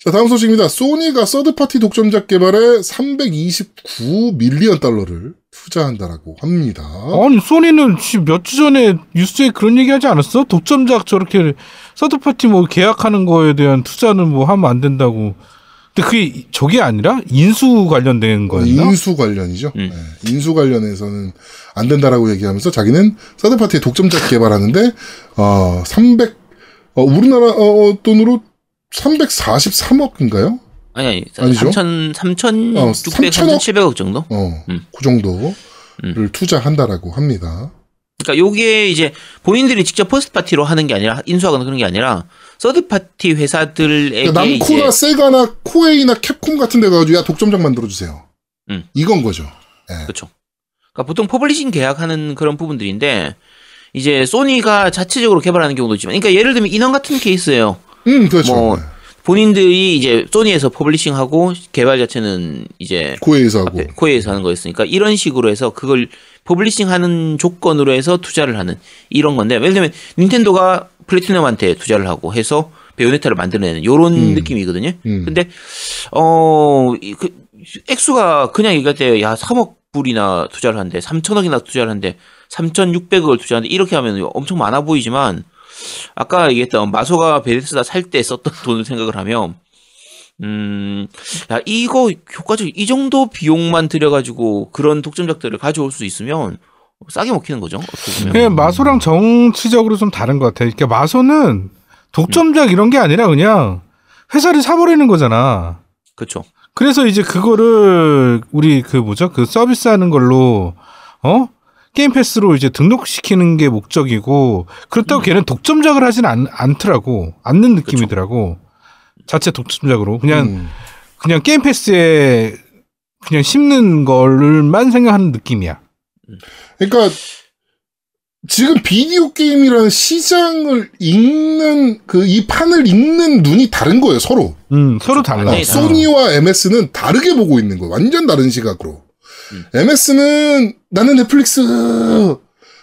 자, 다음 소식입니다. 소니가 서드파티 독점작 개발에 329 밀리언 달러를 투자한다라고 합니다. 아니 소니는 몇주 전에 뉴스에 그런 얘기 하지 않았어? 독점작 저렇게 서드파티 뭐 계약하는 거에 대한 투자는 뭐 하면 안 된다고. 근데 그게 저게 아니라 인수 관련된 거였나? 인수 관련이죠. 음. 네, 인수 관련해서는 안 된다라고 얘기하면서 자기는 서드파티 독점작 개발하는데 어, 300 어, 우리나라 어, 어, 돈으로 343억인가요? 아니 아니. 아니죠? 3천 3천 어, 600 3천억? 3,700억 정도? 어, 음. 그 정도를 음. 투자한다라고 합니다. 그러니까 요게 이제 본인들이 직접 first party로 하는 게 아니라 인수하거나 그런 게 아니라 third party 회사들에게 그러니까 남코나 세가나 코에이나 캡콤 같은 데 가가지고 야 독점작 만들어 주세요. 음. 이건 거죠. 그렇죠. 그러니까 보통 publishing 계약하는 그런 부분들인데 이제 소니가 자체적으로 개발하는 경우도 있지만, 그러니까 예를 들면 인왕 같은 케이스예요. 음, 그렇죠. 뭐, 네. 본인들이 이제 소니에서 publishing하고 개발 자체는 이제 코에이에서 하고. 코에이에서 하는 거였으니까 이런 식으로 해서 그걸 publishing하는 조건으로 해서 투자를 하는 이런 건데 예를 들면 닌텐도가 플래티넘한테 투자를 하고 해서 베요네타를 만들어내는 이런 음. 느낌이거든요. 음. 근데 어 그 액수가 그냥 얘기할 때 야 3억 불이나 투자를 한대 3천억이나 투자를 한대 3,600억을 투자하는데 이렇게 하면 엄청 많아 보이지만 아까 얘기했던 마소가 베데스다 살 때 썼던 돈을 생각을 하면 음, 야, 이거 효과적, 이 정도 비용만 들여가지고 그런 독점작들을 가져올 수 있으면 싸게 먹히는 거죠. 그냥 마소랑 정치적으로 좀 다른 것 같아. 그러니까 마소는 독점작 이런 게 아니라 그냥 회사를 사버리는 거잖아. 그쵸. 그래서 이제 그거를 우리 그 뭐죠? 그 서비스하는 걸로 어? 게임 패스로 이제 등록시키는 게 목적이고 그렇다고 걔는 독점 작을 하진 않, 않더라고. 않는 느낌이더라고. 자체 독점작으로 그냥 음. 그냥 게임 패스에 그냥 심는 걸만 생각하는 느낌이야. 그러니까 지금 비디오 게임이라는 시장을 읽는 그 이 판을 읽는 눈이 다른 거예요 서로. 음, 서로 달라. 네, 어, 소니와 MS는 다르게 보고 있는 거예요. 완전 다른 시각으로. 음. MS는 나는 넷플릭스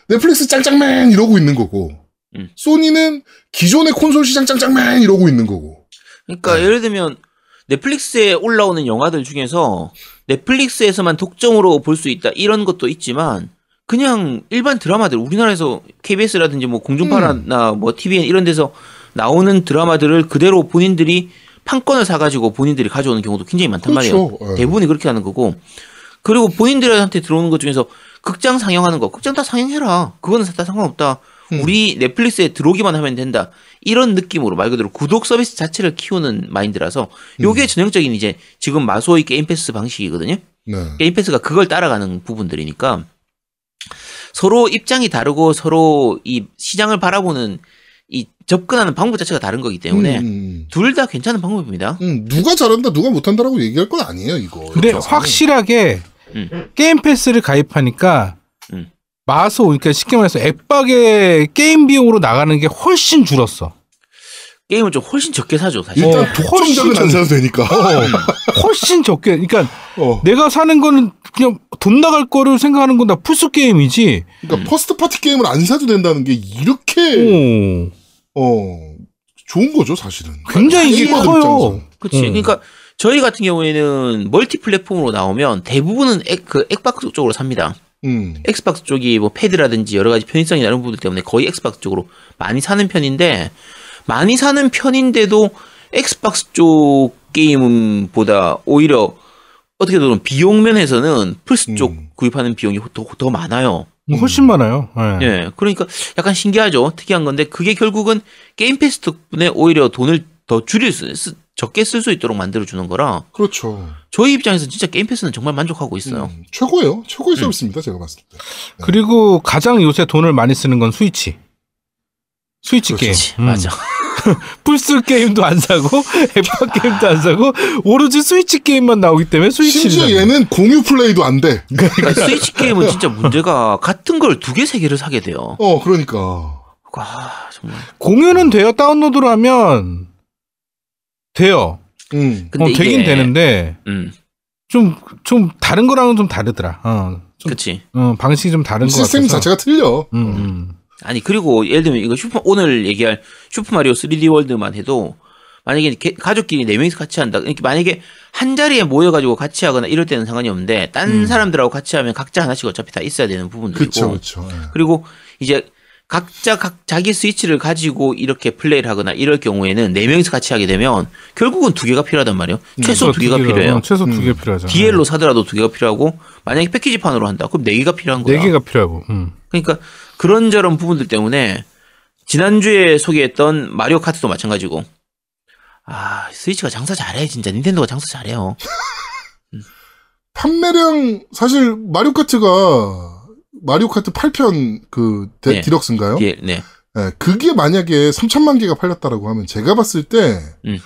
넷플릭스 짱짱맨 이러고 있는 거고. 음. 소니는 기존의 콘솔 시장 짱짱맨 이러고 있는 거고. 그러니까 네. 예를 들면 넷플릭스에 올라오는 영화들 중에서 넷플릭스에서만 독점으로 볼 수 있다 이런 것도 있지만 그냥 일반 드라마들 우리나라에서 KBS라든지 뭐 공중파나 뭐 TVN 이런 데서 나오는 드라마들을 그대로 본인들이 판권을 사가지고 본인들이 가져오는 경우도 굉장히 많단 그렇죠. 말이에요. 예. 대부분이 그렇게 하는 거고 그리고 본인들한테 들어오는 것 중에서 극장 상영하는 거 극장 다 상영해라 그거는 다 상관없다. 음. 우리 넷플릭스에 들어오기만 하면 된다. 이런 느낌으로 말 그대로 구독 서비스 자체를 키우는 마인드라서 요게 음. 전형적인 이제 지금 마소의 게임 패스 방식이거든요. 네. 게임 패스가 그걸 따라가는 부분들이니까 서로 입장이 다르고 서로 이 시장을 바라보는 이 접근하는 방법 자체가 다른 거기 때문에 음, 음, 둘다 괜찮은 방법입니다. 음, 누가 잘한다, 누가 못한다라고 얘기할 건 아니에요, 이거. 근데. 확실하게 음. 게임 패스를 가입하니까 음. 마소 그러니까 쉽게 말해서 엑박의 게임 비용으로 나가는 게 훨씬 줄었어. 게임을 좀 훨씬 적게 사죠, 사실. 어, 일단 독점작은 안 사도 되니까. 훨씬 적게. 그러니까 어. 내가 사는 거는 그냥 돈 나갈 거를 생각하는 건다 풀스 게임이지. 그러니까 first party 게임을 안 사도 된다는 게 이렇게 오. 어 좋은 거죠, 사실은. 굉장히 이게 커요. 그치. 음. 그러니까 저희 같은 경우에는 멀티 플랫폼으로 나오면 대부분은 엑, 그 엑박스 쪽으로 삽니다. 음. 엑스박스 쪽이 뭐 패드라든지 여러 가지 편의성이 다른 부분들 때문에 거의 엑스박스 쪽으로 많이 사는 편인데 많이 사는 편인데도 엑스박스 쪽 게임보다 오히려 어떻게 보면 비용 면에서는 플스 쪽 음. 구입하는 비용이 더, 더 많아요. 뭐 훨씬 많아요. 예. 예. 그러니까 약간 신기하죠. 특이한 건데 그게 결국은 게임 패스 덕분에 오히려 돈을 더 줄일 수, 쓰- 적게 쓸 수 있도록 만들어 주는 거라 그렇죠. 저희 입장에서 진짜 게임 패스는 정말 만족하고 있어요. 음, 최고예요. 최고의 서비스입니다, 제가 봤을 때. 그리고 가장 요새 돈을 많이 쓰는 건 스위치. 스위치 그렇죠. 게임. 음. 맞아. 플스 게임도 안 사고 엑박 게임도 안 사고 오로지 스위치 게임만 나오기 때문에 스위치를 심지어 얘는 공유 플레이도 안 돼. 그러니까 스위치 게임은 진짜 문제가 같은 걸 두 개, 세 개를 사게 돼요. 어, 그러니까. 와, 정말. 공유는 돼요. 다운로드로 하면 돼요. 음. 근데 어, 이게, 되긴 되는데 음, 좀좀 다른 거랑은 좀 다르더라. 어, 좀, 그치. 어, 방식이 좀 다른 것 시스템 같아서. 자체가 틀려. 음, 어. 음. 아니, 그리고 예를 들면 이거 슈퍼, 오늘 얘기할 슈퍼 마리오 3D 월드만 해도 만약에 게- 가족끼리 네 명이서 같이 한다. 이렇게 만약에 한 자리에 모여가지고 같이 하거나 이럴 때는 상관이 없는데 딴 음. 사람들하고 같이 하면 각자 하나씩 어차피 다 있어야 되는 부분들이고 그쵸, 그쵸. 예. 그리고 이제 각자 각 자기 스위치를 가지고 이렇게 플레이를 하거나 이럴 경우에는 네 명이서 같이 하게 되면 결국은 두 개가 필요하단 말이에요. 최소 두 개가 필요해요. 어, 최소 두 음. 개 필요하죠. DL로 사더라도 두 개가 필요하고 만약에 패키지판으로 한다. 그럼 네 개가 필요한 거야. 네 개가 필요하고. 음. 그러니까 그런저런 부분들 때문에 지난주에 소개했던 마리오 카트도 마찬가지고 아 스위치가 장사 잘해 진짜 닌텐도가 장사 잘해요. 판매량, 사실, 마리오 카트가, 마리오 카트 8편 그, 데- 네. 디럭스인가요? 예, 네. 예, 그게 만약에 3천만 개가 팔렸다라고 하면 제가 봤을 때, 음.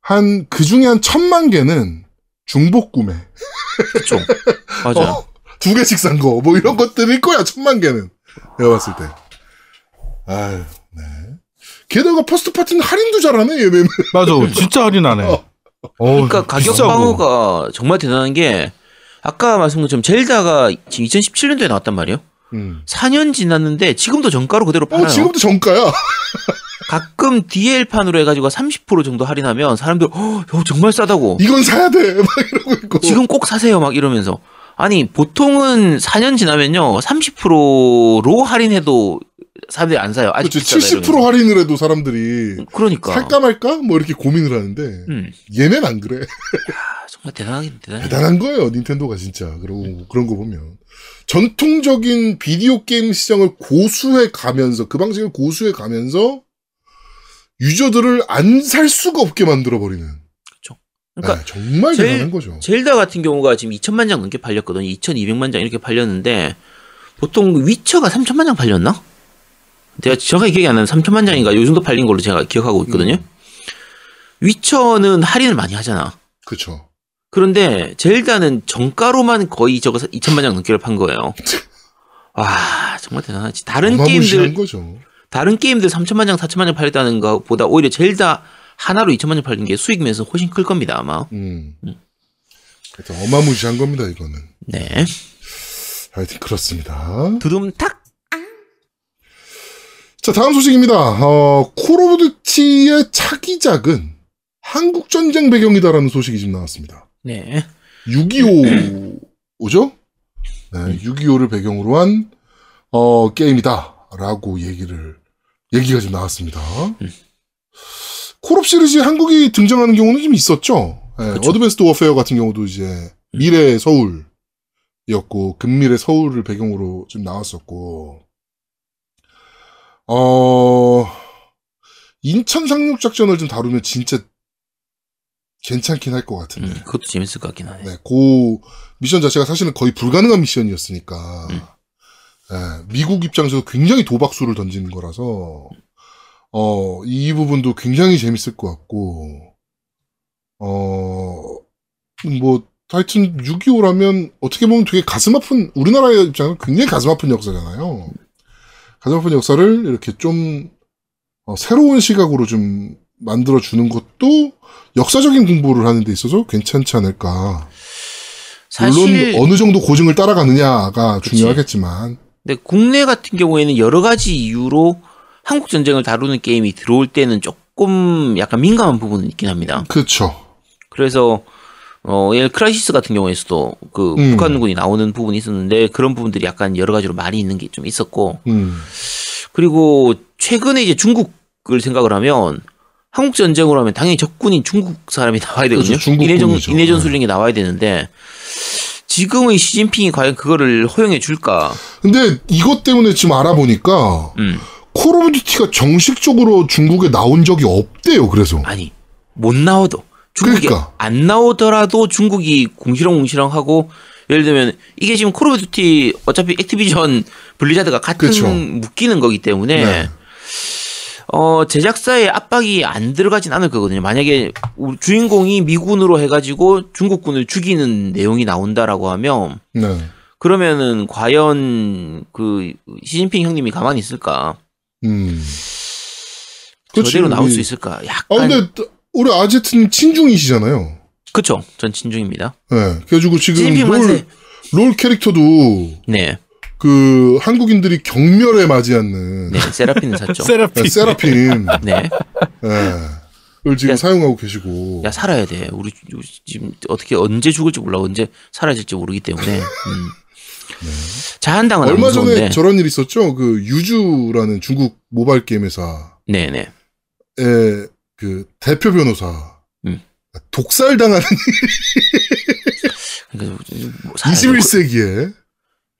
한, 그 중에 한 천만 개는 중복 구매. 그쵸. 맞아. 요 어, 두 개씩 산 거, 뭐 이런 것들일 거야, 천만 개는. 내가 봤을 때. 아유, 네. 게다가 first party는 할인도 잘하네, 얘네는. 맞아. 진짜 할인하네. 어. 어, 그러니까 가격. 방어가 정말 대단한 게 아까 말씀드린 것처럼 젤다가 지금 2017년도에 나왔단 말이에요. 음. 4년 지났는데 지금도 정가로 그대로 팔아요. 어, 지금도 정가야. 가끔 DL판으로 해가지고 30% 정도 할인하면 사람들 어, 어, 정말 싸다고 이건 사야 돼. 막 이러고 있고. 지금 꼭 사세요 막 이러면서 아니 보통은 4년 지나면요 30%로 할인해도 사람들이 안 사요 아직. 비싸다 70% 이러면서. 할인을 해도 사람들이 그러니까 살까 말까? 뭐 이렇게 고민을 하는데, 음, 얘는 안 그래. 아, 정말 대단하긴 대단해 대단한 거예요, 닌텐도가 진짜. 그러고 그런 거 보면. 전통적인 비디오 게임 시장을 고수해 가면서, 그 방식을 고수해 가면서, 유저들을 안 살 수가 없게 만들어 버리는. 그러니까 네, 정말 제일- 대단한 거죠. 젤다 같은 경우가 지금 2천만 장 넘게 팔렸거든요 2,200만 장 이렇게 팔렸는데 보통 위쳐가 3천만 장 팔렸나? 제가 정확하게 기억이 안 나는 3천만 장인가 요 정도 팔린 걸로 제가 기억하고 있거든요 위쳐는 할인을 많이 하잖아 그쵸. 그런데 젤다는 정가로만 거의 저거 2천만 장 넘게를 판 거예요. 와 정말 대단하지. 다른 게임들 거죠. 다른 게임들 3천만 장, 4천만 장 팔렸다는 것보다 오히려 젤다 하나로 2천만 장 팔린 게 수익 면에서 훨씬 클 겁니다 아마. 음. 하여튼 어마무시한 겁니다, 이거는. 네. 하여튼 그렇습니다. 두둠탁. 자, 다음 소식입니다. 어, 콜 오브 듀티의 차기작은 한국 전쟁 배경이다라는 소식이 지금 나왔습니다. 네. 6.25죠? 네, 6.25를 배경으로 한, 어, 게임이다라고 얘기를, 얘기가 지금 나왔습니다. 콜옵 시리즈에 한국이 등장하는 경우는 좀 있었죠? 네. 어드밴스드 워페어 같은 경우도 이제 미래 서울이었고, 근미래 서울을 배경으로 좀 나왔었고, 어, 인천 상륙 작전을 좀 다루면 진짜 괜찮긴 할 것 같은데. 음, 그것도 재밌을 것 같긴 하네. 네, 그 미션 자체가 사실은 거의 불가능한 미션이었으니까 음. 네, 미국 입장에서 굉장히 도박수를 던지는 거라서 어, 이 부분도 굉장히 재밌을 것 같고 어, 뭐 하여튼 6.25라면 어떻게 보면 되게 가슴 아픈 우리나라의 입장은 굉장히 가슴 아픈 역사잖아요. 아픈 역사를 이렇게 좀 어, 새로운 시각으로 좀 만들어 주는 것도 역사적인 공부를 하는 데 있어서 괜찮지 않을까. 사실 물론 어느 정도 고증을 따라가느냐가 그치. 중요하겠지만 근데 국내 같은 경우에는 여러 가지 이유로 한국 전쟁을 다루는 게임이 들어올 때는 조금 약간 민감한 부분은 있긴 합니다. 그렇죠. 그래서 어, 예를 크라이시스 같은 경우에서도 그 음. 북한군이 나오는 부분이 있었는데 그런 부분들이 약간 여러 가지로 많이 있는 게 좀 있었고 음. 그리고 최근에 이제 중국을 생각을 하면 한국 전쟁으로 하면 당연히 적군인 중국 사람이 나와야 되거든요. 그렇죠. 인해전 인해전 네. 술이 나와야 되는데 지금의 시진핑이 과연 그거를 허용해 줄까? 근데 이것 때문에 지금 알아보니까 음. 콜 오브 듀티가 정식적으로 중국에 나온 적이 없대요. 그래서 아니 못 나와도 중국이 그러니까. 안 나오더라도 중국이 궁시렁궁시렁 하고 예를 들면 이게 지금 콜 오브 듀티 어차피 액티비전 블리자드가 같은 그쵸. 묶이는 거기 때문에 네. 어 제작사의 압박이 안 들어가진 않을 거거든요. 만약에 주인공이 미군으로 해가지고 중국군을 죽이는 내용이 나온다라고 하면 네. 그러면은 과연 그 시진핑 형님이 가만히 있을까? 음. 그치, 저대로 나올 우리- 수 있을까? 아 약간 근데 우리 아제트님 친중이시잖아요. 그쵸? 전 진중입니다. 네. 그래가지고 지금 롤. 롤 캐릭터도 네, 그 한국인들이 경멸에 맞이 않는 네 세라핀은 샀죠. 세라피. 네, 세라핀 네. 예. 을 지금 야, 사용하고 계시고 야 살아야 돼. 우리 지금 어떻게 언제 죽을지 몰라. 언제 사라질지 모르기 때문에. 음. 자한당은 안 얼마 무서운데. 전에 저런 일 있었죠. 그 유주라는 중국 모바일 게임 회사의 네네. 그 대표 변호사 음. 독살 당하는 그러니까 뭐 살아야 돼. 21세기에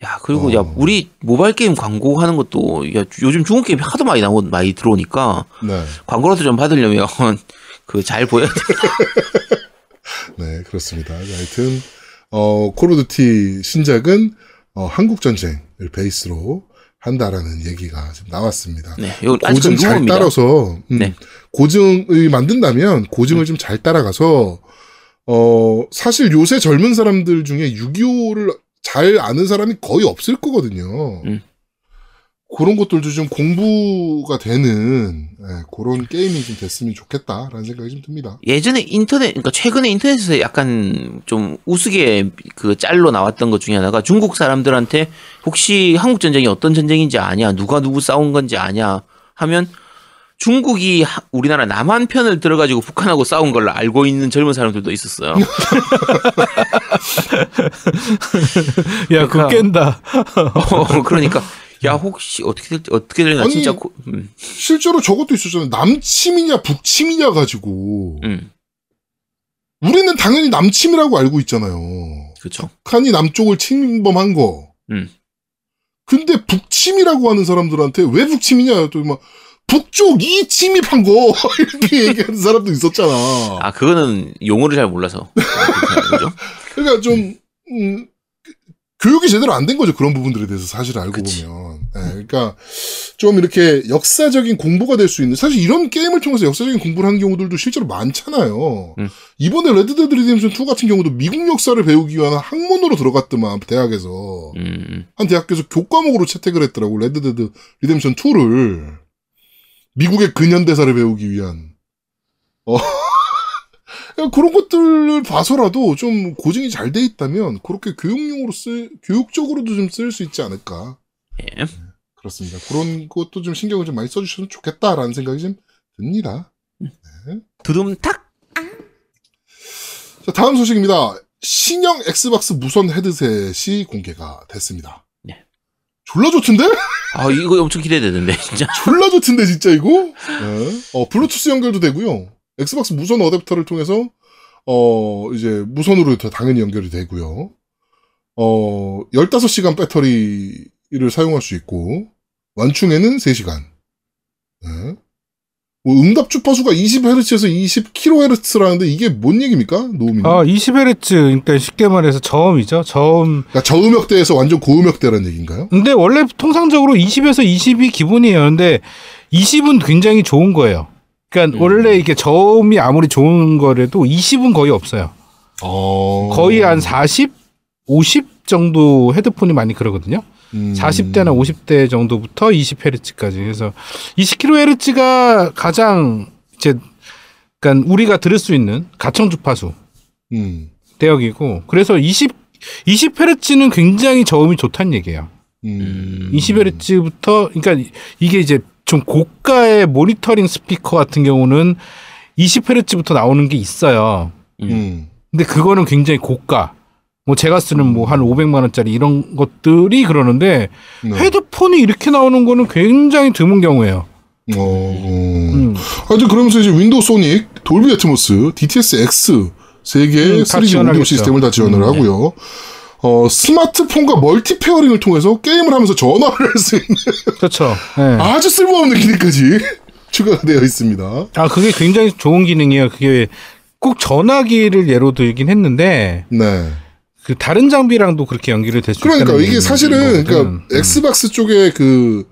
야 그리고 어. 야 우리 모바일 게임 광고하는 것도 야 요즘 중국 게임 하도 많이 나오 많이 들어오니까 네, 광고라도 좀 받으려면 그 잘 보여야 돼. 네 그렇습니다. 하여튼 어 콜오드티 신작은 어, 한국 전쟁을 베이스로 한다라는 얘기가 지금 나왔습니다. 네. 고증 잘 루머입니다. 따라서 음, 네. 고증을 만든다면 고증을 좀잘 따라가서 어 사실 요새 젊은 사람들 중에 6.25를 잘 아는 사람이 거의 없을 거거든요. 음. 그런 것들도 좀 공부가 되는 예, 그런 게임이 좀 됐으면 좋겠다라는 생각이 좀 듭니다. 예전에 인터넷, 그러니까 최근에 인터넷에서 약간 좀 우스개 그 짤로 나왔던 것 중에 하나가 중국 사람들한테 혹시 한국 전쟁이 어떤 전쟁인지 아냐, 누가 누구 싸운 건지 아냐 하면 중국이 하- 우리나라 남한 편을 들어가지고 북한하고 싸운 걸 알고 있는 젊은 사람들도 있었어요. 야, 그거 그러니까. 깬다. 어, 그러니까 야 혹시 어떻게 될지 어떻게 되나 아니, 진짜 고, 음, 실제로 저것도 있었잖아요. 남침이냐 북침이냐 가지고 음, 우리는 당연히 남침이라고 알고 있잖아요. 그렇죠. 북한이 남쪽을 침범한 거. 음. 근데 북침이라고 하는 사람들한테 왜 북침이냐? 또 막 북쪽이 침입한 거 이렇게 얘기하는 사람도 있었잖아. 아 그거는 용어를 잘 몰라서 거죠. 그러니까 좀 음, 교육이 제대로 안 된 거죠 그런 부분들에 대해서 사실 알고 그치. 보면. 예, 그러니까 좀 이렇게 역사적인 공부가 될 수 있는 사실 이런 게임을 통해서 역사적인 공부를 하는 경우들도 실제로 많잖아요. 음. 이번에 레드데드 리뎀션 2 같은 경우도 미국 역사를 배우기 위한 학문으로 들어갔더만 대학에서 음, 한 대학교에서 교과목으로 채택을 했더라고 레드데드 리뎀션 2를 미국의 근현대사를 배우기 위한 어 그런 것들을 봐서라도 좀 고증이 잘 돼 있다면 그렇게 교육용으로 쓸 교육적으로도 좀 쓸 수 있지 않을까 예. 그렇습니다 그런 것도 좀 신경을 좀 많이 써주셨으면 좋겠다라는 생각이 좀 듭니다 두둠탁. 자, 다음 소식입니다. 신형 엑스박스 무선 헤드셋이 공개가 됐습니다. 네. 졸라 좋던데? 아 이거 엄청 기대되는데 진짜. 졸라 좋던데 진짜 이거? 네. 어, 블루투스 연결도 되고요. 엑스박스 무선 어댑터를 통해서 어, 이제 무선으로 더 당연히 연결이 되고요. 어, 15시간 배터리를 사용할 수 있고 완충에는 3시간. 네. 뭐 응답 주파수가 20Hz에서 20kHz라는데 이게 뭔 얘기입니까? 노우미님? 아, 20Hz, 그러니까 쉽게 말해서 저음이죠. 저음. 그러니까 저음역대에서 완전 고음역대라는 얘기인가요? 근데 원래 통상적으로 20에서 20이 기본이에요. 근데 20은 굉장히 좋은 거예요. 그러니까 음. 원래 이게 저음이 아무리 좋은 거라도 20은 거의 없어요. 어... 거의 한 40, 50 정도 헤드폰이 많이 그러거든요. 음. 40대나 50대 정도부터 20Hz까지. 그래서 20kHz가 가장 이제 그러니까 우리가 들을 수 있는 가청 주파수 음. 대역이고 그래서 20 20Hz는 굉장히 저음이 좋다는 얘기예요. 음. 20Hz부터 그러니까 이게 이제 좀 고가의 모니터링 스피커 같은 경우는 20Hz부터 나오는 게 있어요. 음. 근데 그거는 굉장히 고가. 뭐 제가 쓰는 뭐 한 500만 원짜리 이런 것들이 그러는데 네. 헤드폰이 이렇게 나오는 거는 굉장히 드문 경우예요. 어... 음. 하여튼 그러면서 이제 윈도우 소닉, 돌비 애트모스, DTS X 세 개의 음, 다 3D 오디오. 시스템을 다 지원을 음, 하고요. 어, 스마트폰과 multi pairing을 통해서 게임을 하면서 전화를 할 수 있는 그렇죠. 예. 아주 쓸모없는 기능까지 추가가 되어 있습니다. 아 그게 굉장히 좋은 기능이에요. 그게 꼭 전화기를 예로 들긴 했는데 네. 그 다른 장비랑도 그렇게 연결이 될수 그러니까 이게 사실은 거거든. 그러니까 음. 엑스박스 쪽에 그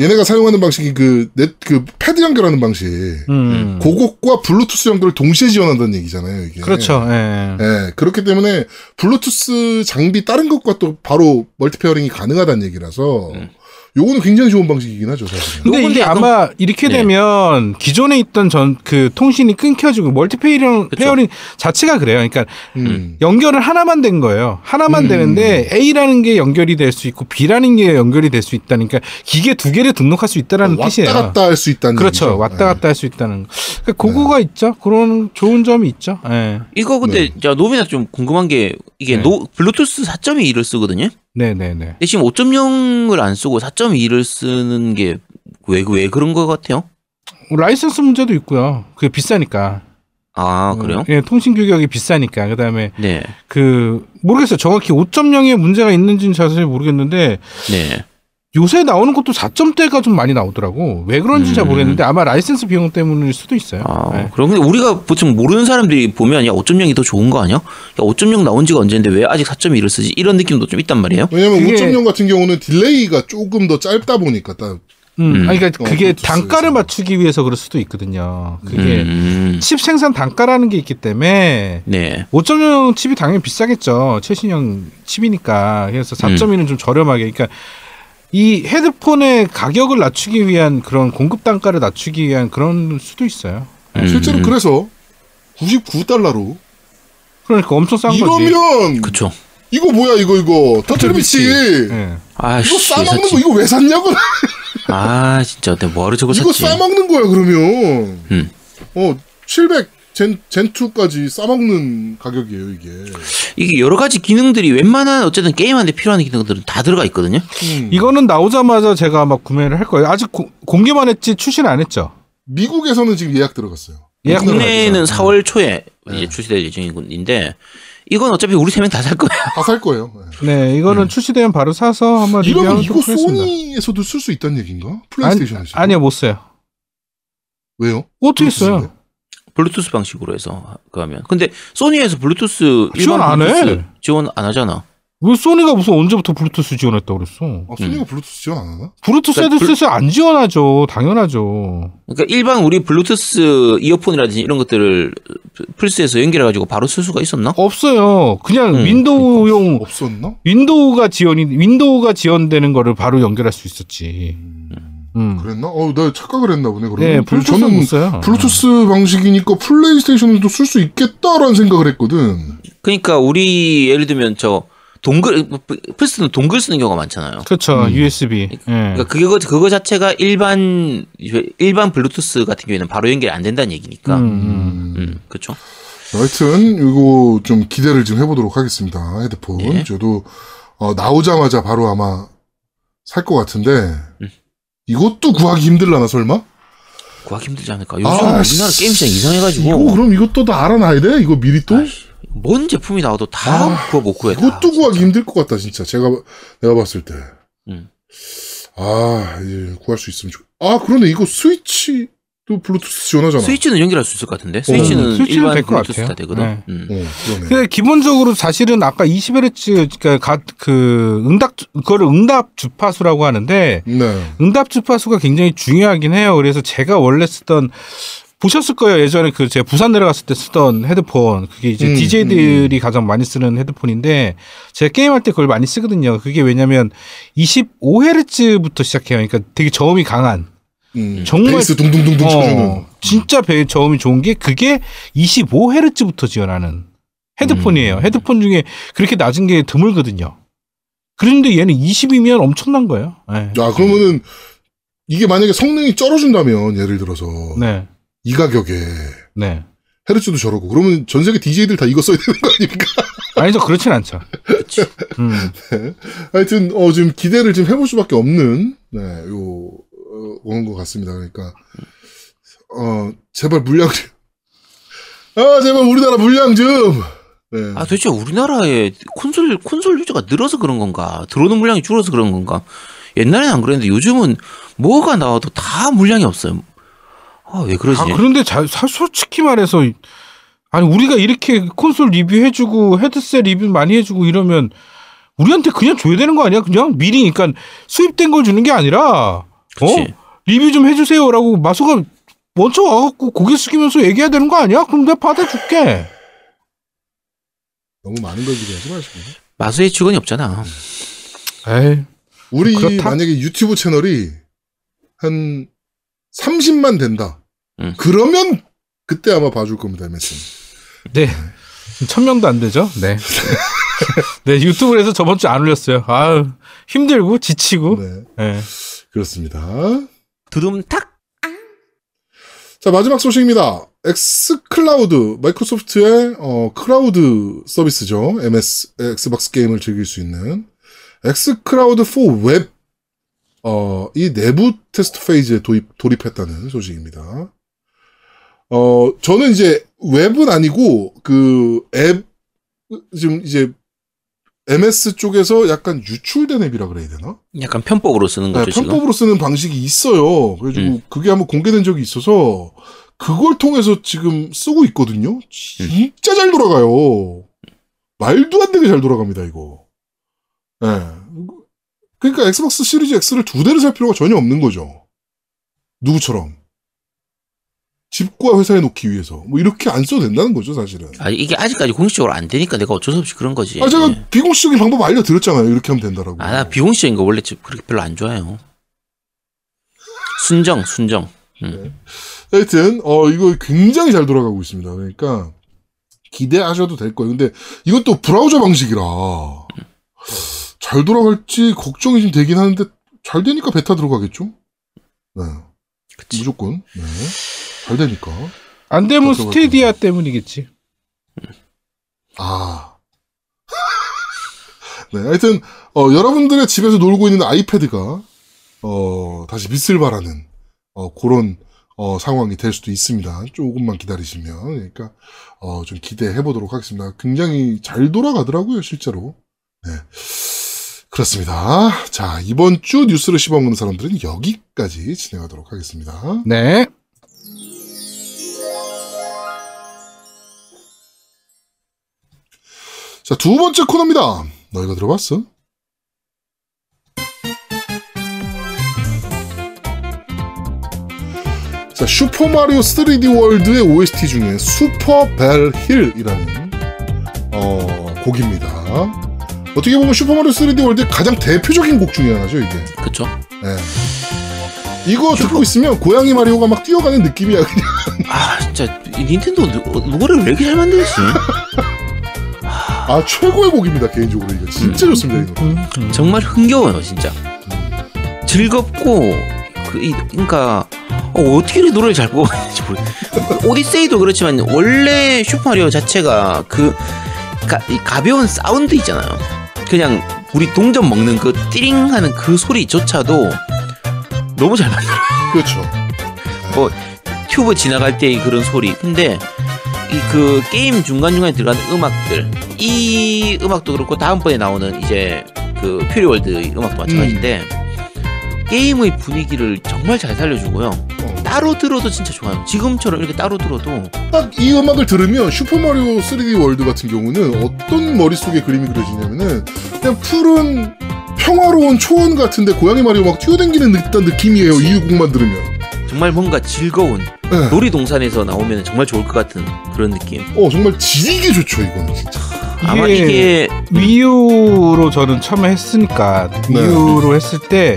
얘네가 사용하는 방식이 그 넷 그 패드 연결하는 방식. 음. 그것과 블루투스 연결을 동시에 지원한다는 얘기잖아요, 이게. 그렇죠. 예. 예, 그렇기 때문에 블루투스 장비 다른 것과 또 바로 multi pairing이 가능하다는 얘기라서 음. 요거는 굉장히 좋은 방식이긴 하죠, 사실은. 근데 이게 아마 이렇게 네. 되면 기존에 있던 전 그 통신이 끊겨지고 multi pairing. Pairing 자체가 그래요. 그러니까 음. 연결을 하나만 된 거예요. 하나만 음. 되는데 A라는 게 연결이 될 수 있고 B라는 게 연결이 될 수 있다니까 기계 두 개를 등록할 수 있다라는 왔다 뜻이에요. 갔다 할 수 있다는 그렇죠. 얘기죠. 왔다 예. 갔다 할수 있다는. 거. 그러니까 그거가 있죠. 그런 좋은 점이 있죠. 예. 이거 근데 자 노미나 좀 궁금한 게 이게 네. 노 블루투스 4.2를 쓰거든요. 네, 네, 네. 근데 지금 5.0을 안 쓰고 4.2를 쓰는 게 왜 왜 그런 것 같아요? 라이선스 문제도 있고요. 그게 비싸니까. 아 그래요? 예, 통신 규격이 비싸니까. 그다음에 네, 그 모르겠어요. 정확히 5.0에 문제가 있는지는 자세히 모르겠는데 네. 요새 나오는 것도 4점대가 좀 많이 나오더라고. 왜 그런지 잘 음. 모르겠는데 아마 라이센스 비용 때문일 수도 있어요. 아, 네. 그럼 근데 우리가 보통 모르는 사람들이 보면 야 5.0이 더 좋은 거 아니야? 야 5.0 나온 지가 언제인데 왜 아직 4.1을 쓰지? 이런 느낌도 좀 있단 말이에요. 왜냐면 그게- 5.0 같은 경우는 delay가 조금 더 짧다 보니까 딱 음, 음. 아니, 그러니까 어, 그게. 단가를 맞추기 위해서 그럴 수도 있거든요. 그게 음, 칩 생산 단가라는 게 있기 때문에 네. 5.0 칩이 당연히 비싸겠죠. 최신형 칩이니까. 그래서 4.1은 좀 저렴하게. 그러니까 이 헤드폰의 가격을 낮추기 위한 그런 공급 단가를 낮추기 위한 그런 수도 있어요. 음, 실제로 그래서 99달러로 그러니까 엄청 싼 거지. 이러면 그쵸. 이거 뭐야 이거 이거 터틀비치 예. 아, 이거 씨, 싸먹는. 거 이거 왜 샀냐고 아, 진짜 내가 뭐하러 저거 이거 샀지? 싸먹는 거야 그러면 음. 어 700 젠, 젠2까지 싸먹는 가격이에요 이게 이게 여러 가지 기능들이 웬만한 어쨌든 게임하는데 필요한 기능들은 다 들어가 있거든요. 음. 이거는 나오자마자 제가 아마 구매를 할 거예요. 아직 고- 공개만 했지 출시는 안 했죠. 미국에서는 지금 예약 들어갔어요 예약 국내에는 들어가죠. 4월 초에 네. 이제 출시될 예정인데 이건 어차피 우리 세 명 다 살 거예요. 다 살 거예요 네. 네, 이거는 출시되면 바로 사서 한번 이러면 이거. 소니에서도 쓸 수 있다는 얘기인가? 아니, 플레이스테이션에서 아니요, 못 써요. 왜요? 어떻게? 써요? 블루투스 방식으로 해서 그러면 근데 소니에서 블루투스 지원 일반 안 블루투스 해. 지원 안 하잖아. 왜 소니가 무슨 언제부터 블루투스 지원했다고 그랬어? 아, 소니가 블루투스 지원 안 하나? 블루투스 그러니까 헤드셋을 안 지원하죠. 당연하죠. 그러니까 일반 우리 블루투스 이어폰이라든지 이런 것들을 플스에서 연결해 가지고 바로 쓸 수가 있었나? 없어요. 그냥 음, 윈도우용 없었나? 윈도우가 지원이 윈도우가 지원되는 거를 바로 연결할 수 있었지. 음. 그랬나? 어, 나 착각을 했나 보네. 그러면. 네, 블루투스 저는 못 써요. 블루투스 방식이니까 플레이스테이션도 쓸 수 있겠다라는 생각을 했거든. 그러니까 우리 예를 들면 저 동글 플스는 동글 쓰는 경우가 많잖아요. 그렇죠. 음. USB. 예. 그러니까 그거 그거 자체가 일반 일반 블루투스 같은 경우에는 바로 연결이 안 된다는 얘기니까. 음, 음, 음. 그렇죠. 하여튼 이거 좀 기대를 좀 해보도록 하겠습니다. 헤드폰. 예. 저도 어, 나오자마자 바로 아마 살 것 같은데 음. 이것도 구하기 힘들라나 설마? 구하기 힘들지 않을까? 요즘 아, 우리나라 씨. 게임 시장 이상해가지고 이거 그럼 이것도 다 알아놔야 돼? 이거 미리 또? 아이씨, 뭔 제품이 나와도 다 아, 구워 못 구해. 다, 이것도 구하기 진짜. 힘들 것 같다 진짜. 제가 내가 봤을 때. 음. 아, 예, 구할 수 있으면 좋. 아, 그러네. 이거 스위치 도 블루투스 지원하잖아. 스위치는 연결할 수 있을 것 같은데. 스위치는 스위치는 일반 될것 블루투스 같아요. 다 되거든. 네. 음. 어. 근데 기본적으로 사실은 아까 20Hz 그러니까 가- 그 응답 주- 그거를 응답 주파수라고 하는데 네. 응답 주파수가 굉장히 중요하긴 해요. 그래서 제가 원래 쓰던 보셨을 거예요. 예전에 그 제가 부산 내려갔을 때 쓰던 헤드폰 그게 이제 음, DJ들이 가장 많이 쓰는 헤드폰인데 제가 게임할 때 그걸 많이 쓰거든요. 그게 왜냐면 25Hz부터 시작해요. 그러니까 되게 저음이 강한 음, 정말- 베이스 둥둥둥둥 쳐주는. 어, 진짜 배 저음이 좋은 게 그게 25Hz부터 지원하는 헤드폰이에요. 음. 헤드폰 중에 그렇게 낮은 게 드물거든요. 그런데 얘는 20이면 엄청난 거예요. 네. 야, 그러면은 이게 만약에 성능이 쩔어준다면 예를 들어서 네. 이 가격에 네. 헤르츠도 저러고 그러면 전 세계 DJ들 다 이거 써야 되는 거 아닙니까? 아니죠. 그렇진 않죠. 음. 하여튼 어 지금 기대를 좀 해볼 수밖에 없는 네요 어, 오는 것 같습니다. 그러니까 어 제발 물량 좀. 아 제발 우리나라 물량 좀. 네. 아 도대체 우리나라에 콘솔 콘솔 유저가 늘어서 그런 건가? 들어오는 물량이 줄어서 그런 건가? 옛날에는 안 그랬는데 요즘은 뭐가 나와도 다 물량이 없어요. 아 왜 그러지? 아, 그런데 자, 사- 솔직히 말해서 아니 우리가 이렇게 콘솔 리뷰해주고 헤드셋 리뷰 많이 해주고 이러면 우리한테 그냥 줘야 되는 거 아니야? 그냥 미리 그러니까 수입된 걸 주는 게 아니라 어 그치. 리뷰 좀 해주세요라고 마소가 먼저 와갖고 고개 숙이면서 얘기해야 되는 거 아니야? 그럼 내가 받아줄게. 너무 많은 걸 기대하지 마시고. 마소의 직원이 없잖아. 에이 우리 그렇다? 만약에 유튜브 채널이 한 30만 된다. 음. 그러면 그때 아마 봐줄 겁니다, MS는. 네. 천 명도 안 되죠? 네. 네, 유튜브에서 저번 주 안 올렸어요. 아유, 힘들고, 지치고. 네, 네. 그렇습니다. 두둠탁. 자, 마지막 소식입니다. 엑스클라우드, 마이크로소프트의 어, 클라우드 서비스죠. MS, 엑스박스 게임을 즐길 수 있는 xCloud for Web, 어, 이 내부 테스트 페이지에 도입, 돌입했다는 소식입니다. 어, 저는 이제 웹은 아니고 그 앱, 지금 이제 MS 쪽에서 약간 유출된 앱이라 그래야 되나? 약간 편법으로 쓰는 거죠 네, 지금. 편법으로 쓰는 방식이 있어요. 그래가지고 음. 그게 한번 공개된 적이 있어서 그걸 통해서 지금 쓰고 있거든요. 진짜 잘 돌아가요. 말도 안 되게 잘 돌아갑니다, 이거. 예. 그러니까 엑스박스 시리즈 X를 두 대를 살 필요가 전혀 없는 거죠. 누구처럼. 집과 회사에 놓기 위해서. 뭐 이렇게 안 써도 된다는 거죠, 사실은. 아 이게 아직까지 공식적으로 안 되니까 내가 어쩔 수 없이 그런 거지. 아, 제가 비공식적인 방법 알려드렸잖아요. 이렇게 하면 된다라고. 아, 나 비공식적인 거 원래 좀 그렇게 별로 안 좋아해요. 순정, 순정. 하여튼 어 이거 굉장히 잘 돌아가고 있습니다. 그러니까 기대하셔도 될 거예요. 근데 이것도 브라우저 방식이라 잘 돌아갈지 걱정이 좀 되긴 하는데 잘 되니까 베타 들어가겠죠? 네, 그치. 무조건 네. 잘 되니까 안 되면 스테디아 때문이겠지. 아. 네, 하여튼 어, 여러분들의 집에서 놀고 있는 아이패드가 어, 다시 빛을 발하는 어, 그런 어, 상황이 될 수도 있습니다. 조금만 기다리시면 그러니까 어, 좀 기대해 보도록 하겠습니다. 굉장히 잘 돌아가더라고요, 실제로. 네. 그렇습니다. 자, 이번 주 뉴스를 씹어먹는 사람들은 여기까지 진행하도록 하겠습니다. 네. 자, 두 번째 코너입니다. 너희가 들어봤어? 자, 슈퍼마리오 3D 월드의 OST 중에 Super Bell Hill이라는 어, 곡입니다. 어떻게 보면 슈퍼마리오 3D 월드의 가장 대표적인 곡 중에 하나죠, 이게. 그쵸? 예. 이거 듣고 있으면 고양이 마리오가 막 뛰어가는 느낌이야, 그냥. 아, 진짜 이 닌텐도 노- 노래를 왜 이렇게 잘 만들지? 아, 최고의 곡입니다, 개인적으로. 이거 진짜 좋습니다, 이 노래. 정말 흥겨워요, 진짜. 즐겁고 그, 이, 그러니까 어, 어떻게 이렇게 노래를 잘 뽑았는지 모르. 오디세이도 그렇지만 원래 슈퍼마리오 자체가 그 가, 이 가벼운 사운드 있잖아요. 그냥 우리 동전 먹는 그 띠링 하는 그 소리조차도 너무 잘 만들어. 그렇죠. 뭐 튜브 지나갈 때의 그런 소리. 근데 이 그 게임 중간 중간에 들어가는 음악들 이 음악도 그렇고 다음번에 나오는 이제 그 퓨리월드 음악도 마찬가지인데 게임의 분위기를 정말 잘 살려주고요. 어. 따로 들어도 진짜 좋아요. 지금처럼 이렇게 따로 들어도 딱 이 음악을 들으면 슈퍼마리오 3D 월드 같은 경우는 어떤 머릿속에 그림이 그려지냐면은 그냥 푸른 평화로운 초원 같은데 고양이 마리오 막 뛰어다니는 듯한 느낌이에요. 이 곡만 들으면. 정말 뭔가 즐거운 네. 놀이동산에서 나오면 정말 좋을 것 같은 그런 느낌. 어 정말 지리게 좋죠 이거는 진짜. 아마 이게 이게 Wii U로 저는 처음에 했으니까 네. Wii U로 했을 때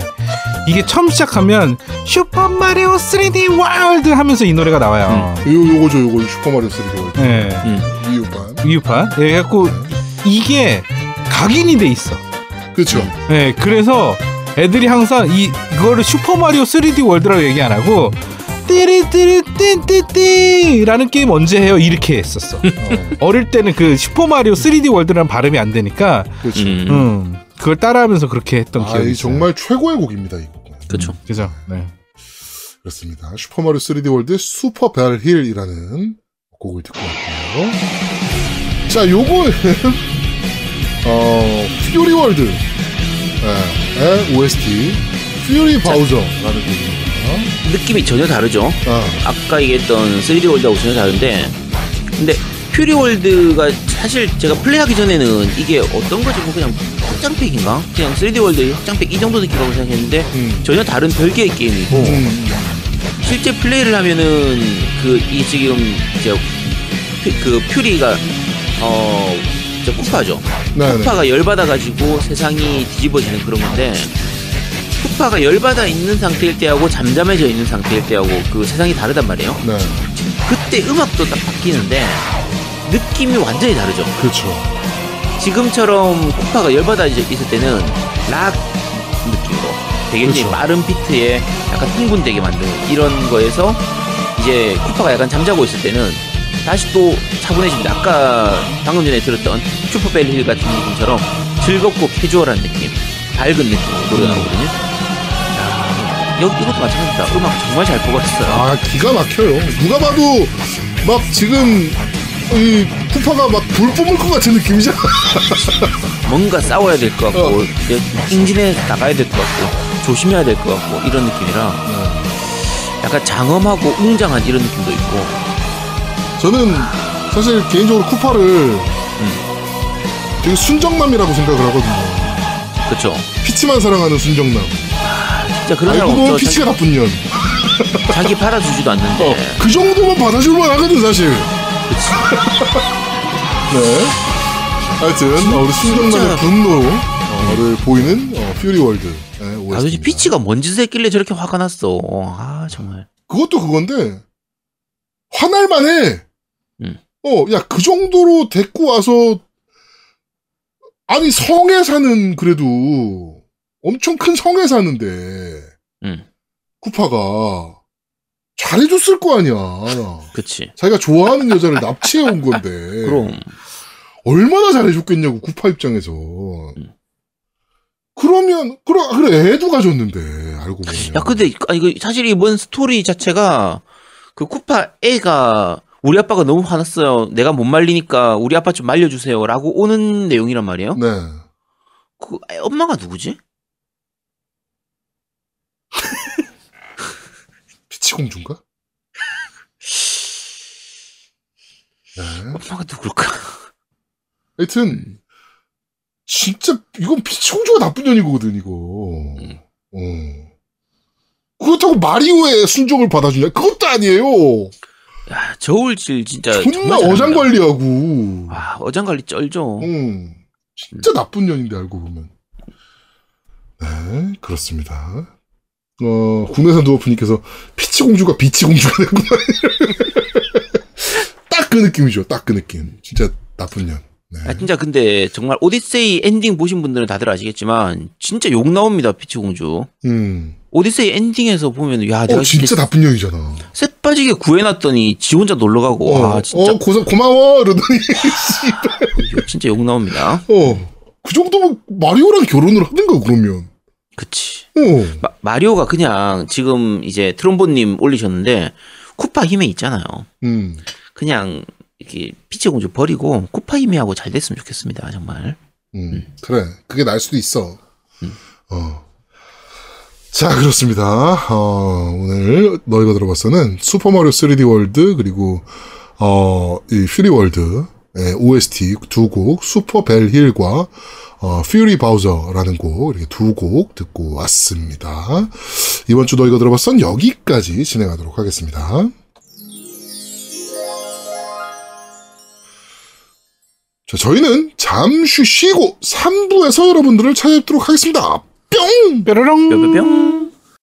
이게 처음 시작하면 슈퍼 마리오 3D 월드 하면서 이 노래가 나와요. 요 요거죠 요거 슈퍼 마리오 3D 월드 네. 음, 위유판. 위유판. 예, 그래갖고 이게 각인이 돼 있어. 그렇죠. 네, 그래서 애들이 항상 이 이거를 슈퍼 마리오 3D 월드라고 얘기 안 하고 띠리띠리 띠띠띠라는 게임 언제 해요? 이렇게 했었어. 어, 어릴 때는 그 슈퍼 마리오 3D 월드라는 발음이 안 되니까 그렇죠. 음, 음, 그걸 따라하면서 그렇게 했던 아, 기억이 이. 정말 최고의 곡입니다 이 곡은. 그렇죠. 그죠? 네. 그렇습니다. 슈퍼 마리오 3D 월드 Super Bell Hill이라는 곡을 듣고 왔고요. 자, 요거는 어, 퓨리 월드 의 OST Fury Bowser라는 곡입니다. 느낌이 전혀 다르죠. 아, 아까 얘기했던 3D 월드하고 전혀 다른데 근데 퓨리 월드가 사실 제가 플레이하기 전에는 이게 어떤 거지 뭐 그냥 확장팩인가? 그냥 3D 월드 확장팩 이 정도 느낌이라고 생각했는데 음. 전혀 다른 별개의 게임이고 음, 실제 플레이를 하면은 그 이 지금 이제 퓨- 그 퓨리가 어 저 쿠파죠. 네네. 쿠파가 열받아 가지고 세상이 뒤집어지는 그런 건데 쿠파가 열받아 있는 상태일 때하고 잠잠해져 있는 상태일 때하고 그 세상이 다르단 말이에요. 네, 그때 음악도 딱 바뀌는데 느낌이 완전히 다르죠. 그렇죠. 지금처럼 쿠파가 열받아 있을 때는 락 느낌으로 되게 그렇죠. 빠른 비트에 약간 흥분되게 만드는 이런 거에서 이제 쿠파가 약간 잠자고 있을 때는 다시 또 차분해집니다. 아까 방금 전에 들었던 Super Bell Hill 같은 느낌처럼 즐겁고 캐주얼한 느낌, 밝은 느낌으로 노래가 나오거든요. 야, 여기 이것도 마찬가지다. 음악 정말 잘 뽑았어요. 아, 기가 막혀요. 누가 봐도 막 지금 이 쿠파가 막 불 뿜을 것 같은 느낌이잖아. 뭔가 싸워야 될 것 같고 어. 이제 행진에 나가야 될 것 같고 조심해야 될 것 같고 이런 느낌이라 약간 장엄하고 웅장한 이런 느낌도 있고 저는 사실 개인적으로 쿠파를 되게 순정남이라고 생각을 하거든요. 그렇죠. 피치만 사랑하는 순정남. 진짜 그런 사람 알고 보면 없죠. 피치가 나쁜 년. 자기, 자기 팔아주지도 않는데 어, 그 정도면 받아줄만 하거든, 사실. 네. 하여튼, 어, 우리 순정남의 분노를 보이는 어, 퓨리 월드. 네, 아, 도대체 OST 입니다. 피치가 뭔 짓을 했길래 저렇게 화가 났어. 아 정말. 그것도 그건데, 화날만 해. 음. 어, 야, 그 정도로 데리고 와서, 아니, 성에 사는, 그래도, 엄청 큰 성에 사는데, 음, 쿠파가, 잘해줬을 거 아니야. 그치. 자기가 좋아하는 여자를 납치해 온 건데. 그럼 얼마나 잘해줬겠냐고, 쿠파 입장에서. 그러면, 그래, 그래, 애도 가졌는데, 알고 보면. 야 근데 아, 이거 사실 이번 스토리 자체가 그 쿠파 애가 우리 아빠가 너무 화났어요. 내가 못 말리니까 우리 아빠 좀 말려주세요라고 오는 내용이란 말이에요. 네. 그애 엄마가 누구지? 피치공주인가? 네. 엄마가 누굴까? 하여튼, 진짜, 이건 피치공주가 나쁜 년이거든, 이거. 음. 어. 그렇다고 마리오의 순종을 받아주냐? 그것도 아니에요. 야 저울질 진짜 존나 정말 잘한다. 어장 관리하고. 아 어장 관리 쩔죠. 응. 진짜 나쁜 년인데, 알고 보면. 네, 그렇습니다. 어, 국내산 두어프님께서 피치 공주가 bitch 공주가 됐구나. 딱 그 느낌이죠. 딱 그 느낌. 진짜 나쁜 년. 네. 아 진짜 근데 정말 오디세이 엔딩 보신 분들은 다들 아시겠지만 진짜 욕 나옵니다 피치 공주. 음. 오디세이 엔딩에서 보면 야 어, 내가 진짜 나쁜 년이잖아. 쎄 빠지게 구해놨더니 지 혼자 놀러 가고 어, 와 진짜 어, 고사, 고마워! 이러더니, 욕- 진짜 욕 나옵니다. 어. 그 정도면 마리오랑 결혼을 하든가, 그러면. 그치. 어. 마, 마리오가 그냥 지금 이제 트롬보님 올리셨는데 쿠파 히메 있잖아요. 음. 그냥 이렇게 피치 공주 버리고 쿠파 히메하고 잘 됐으면 좋겠습니다. 정말. 음, 그래. 그게 나을 수도 있어. 어. 자, 그렇습니다. 어, 오늘 너희가 들어봤어는 슈퍼마리오 3D 월드, 그리고, 어, 이 Fury World, 의 OST 두 곡, Super Bell Hill과, 어, Fury Bowser라는 곡, 이렇게 두 곡 듣고 왔습니다. 이번 주 너희가 들어봤선 여기까지 진행하도록 하겠습니다. 자, 저희는 잠시 쉬고 3부에서 여러분들을 찾아뵙도록 하겠습니다. 뿅! 뾰로롱. 뿅뿅뿅.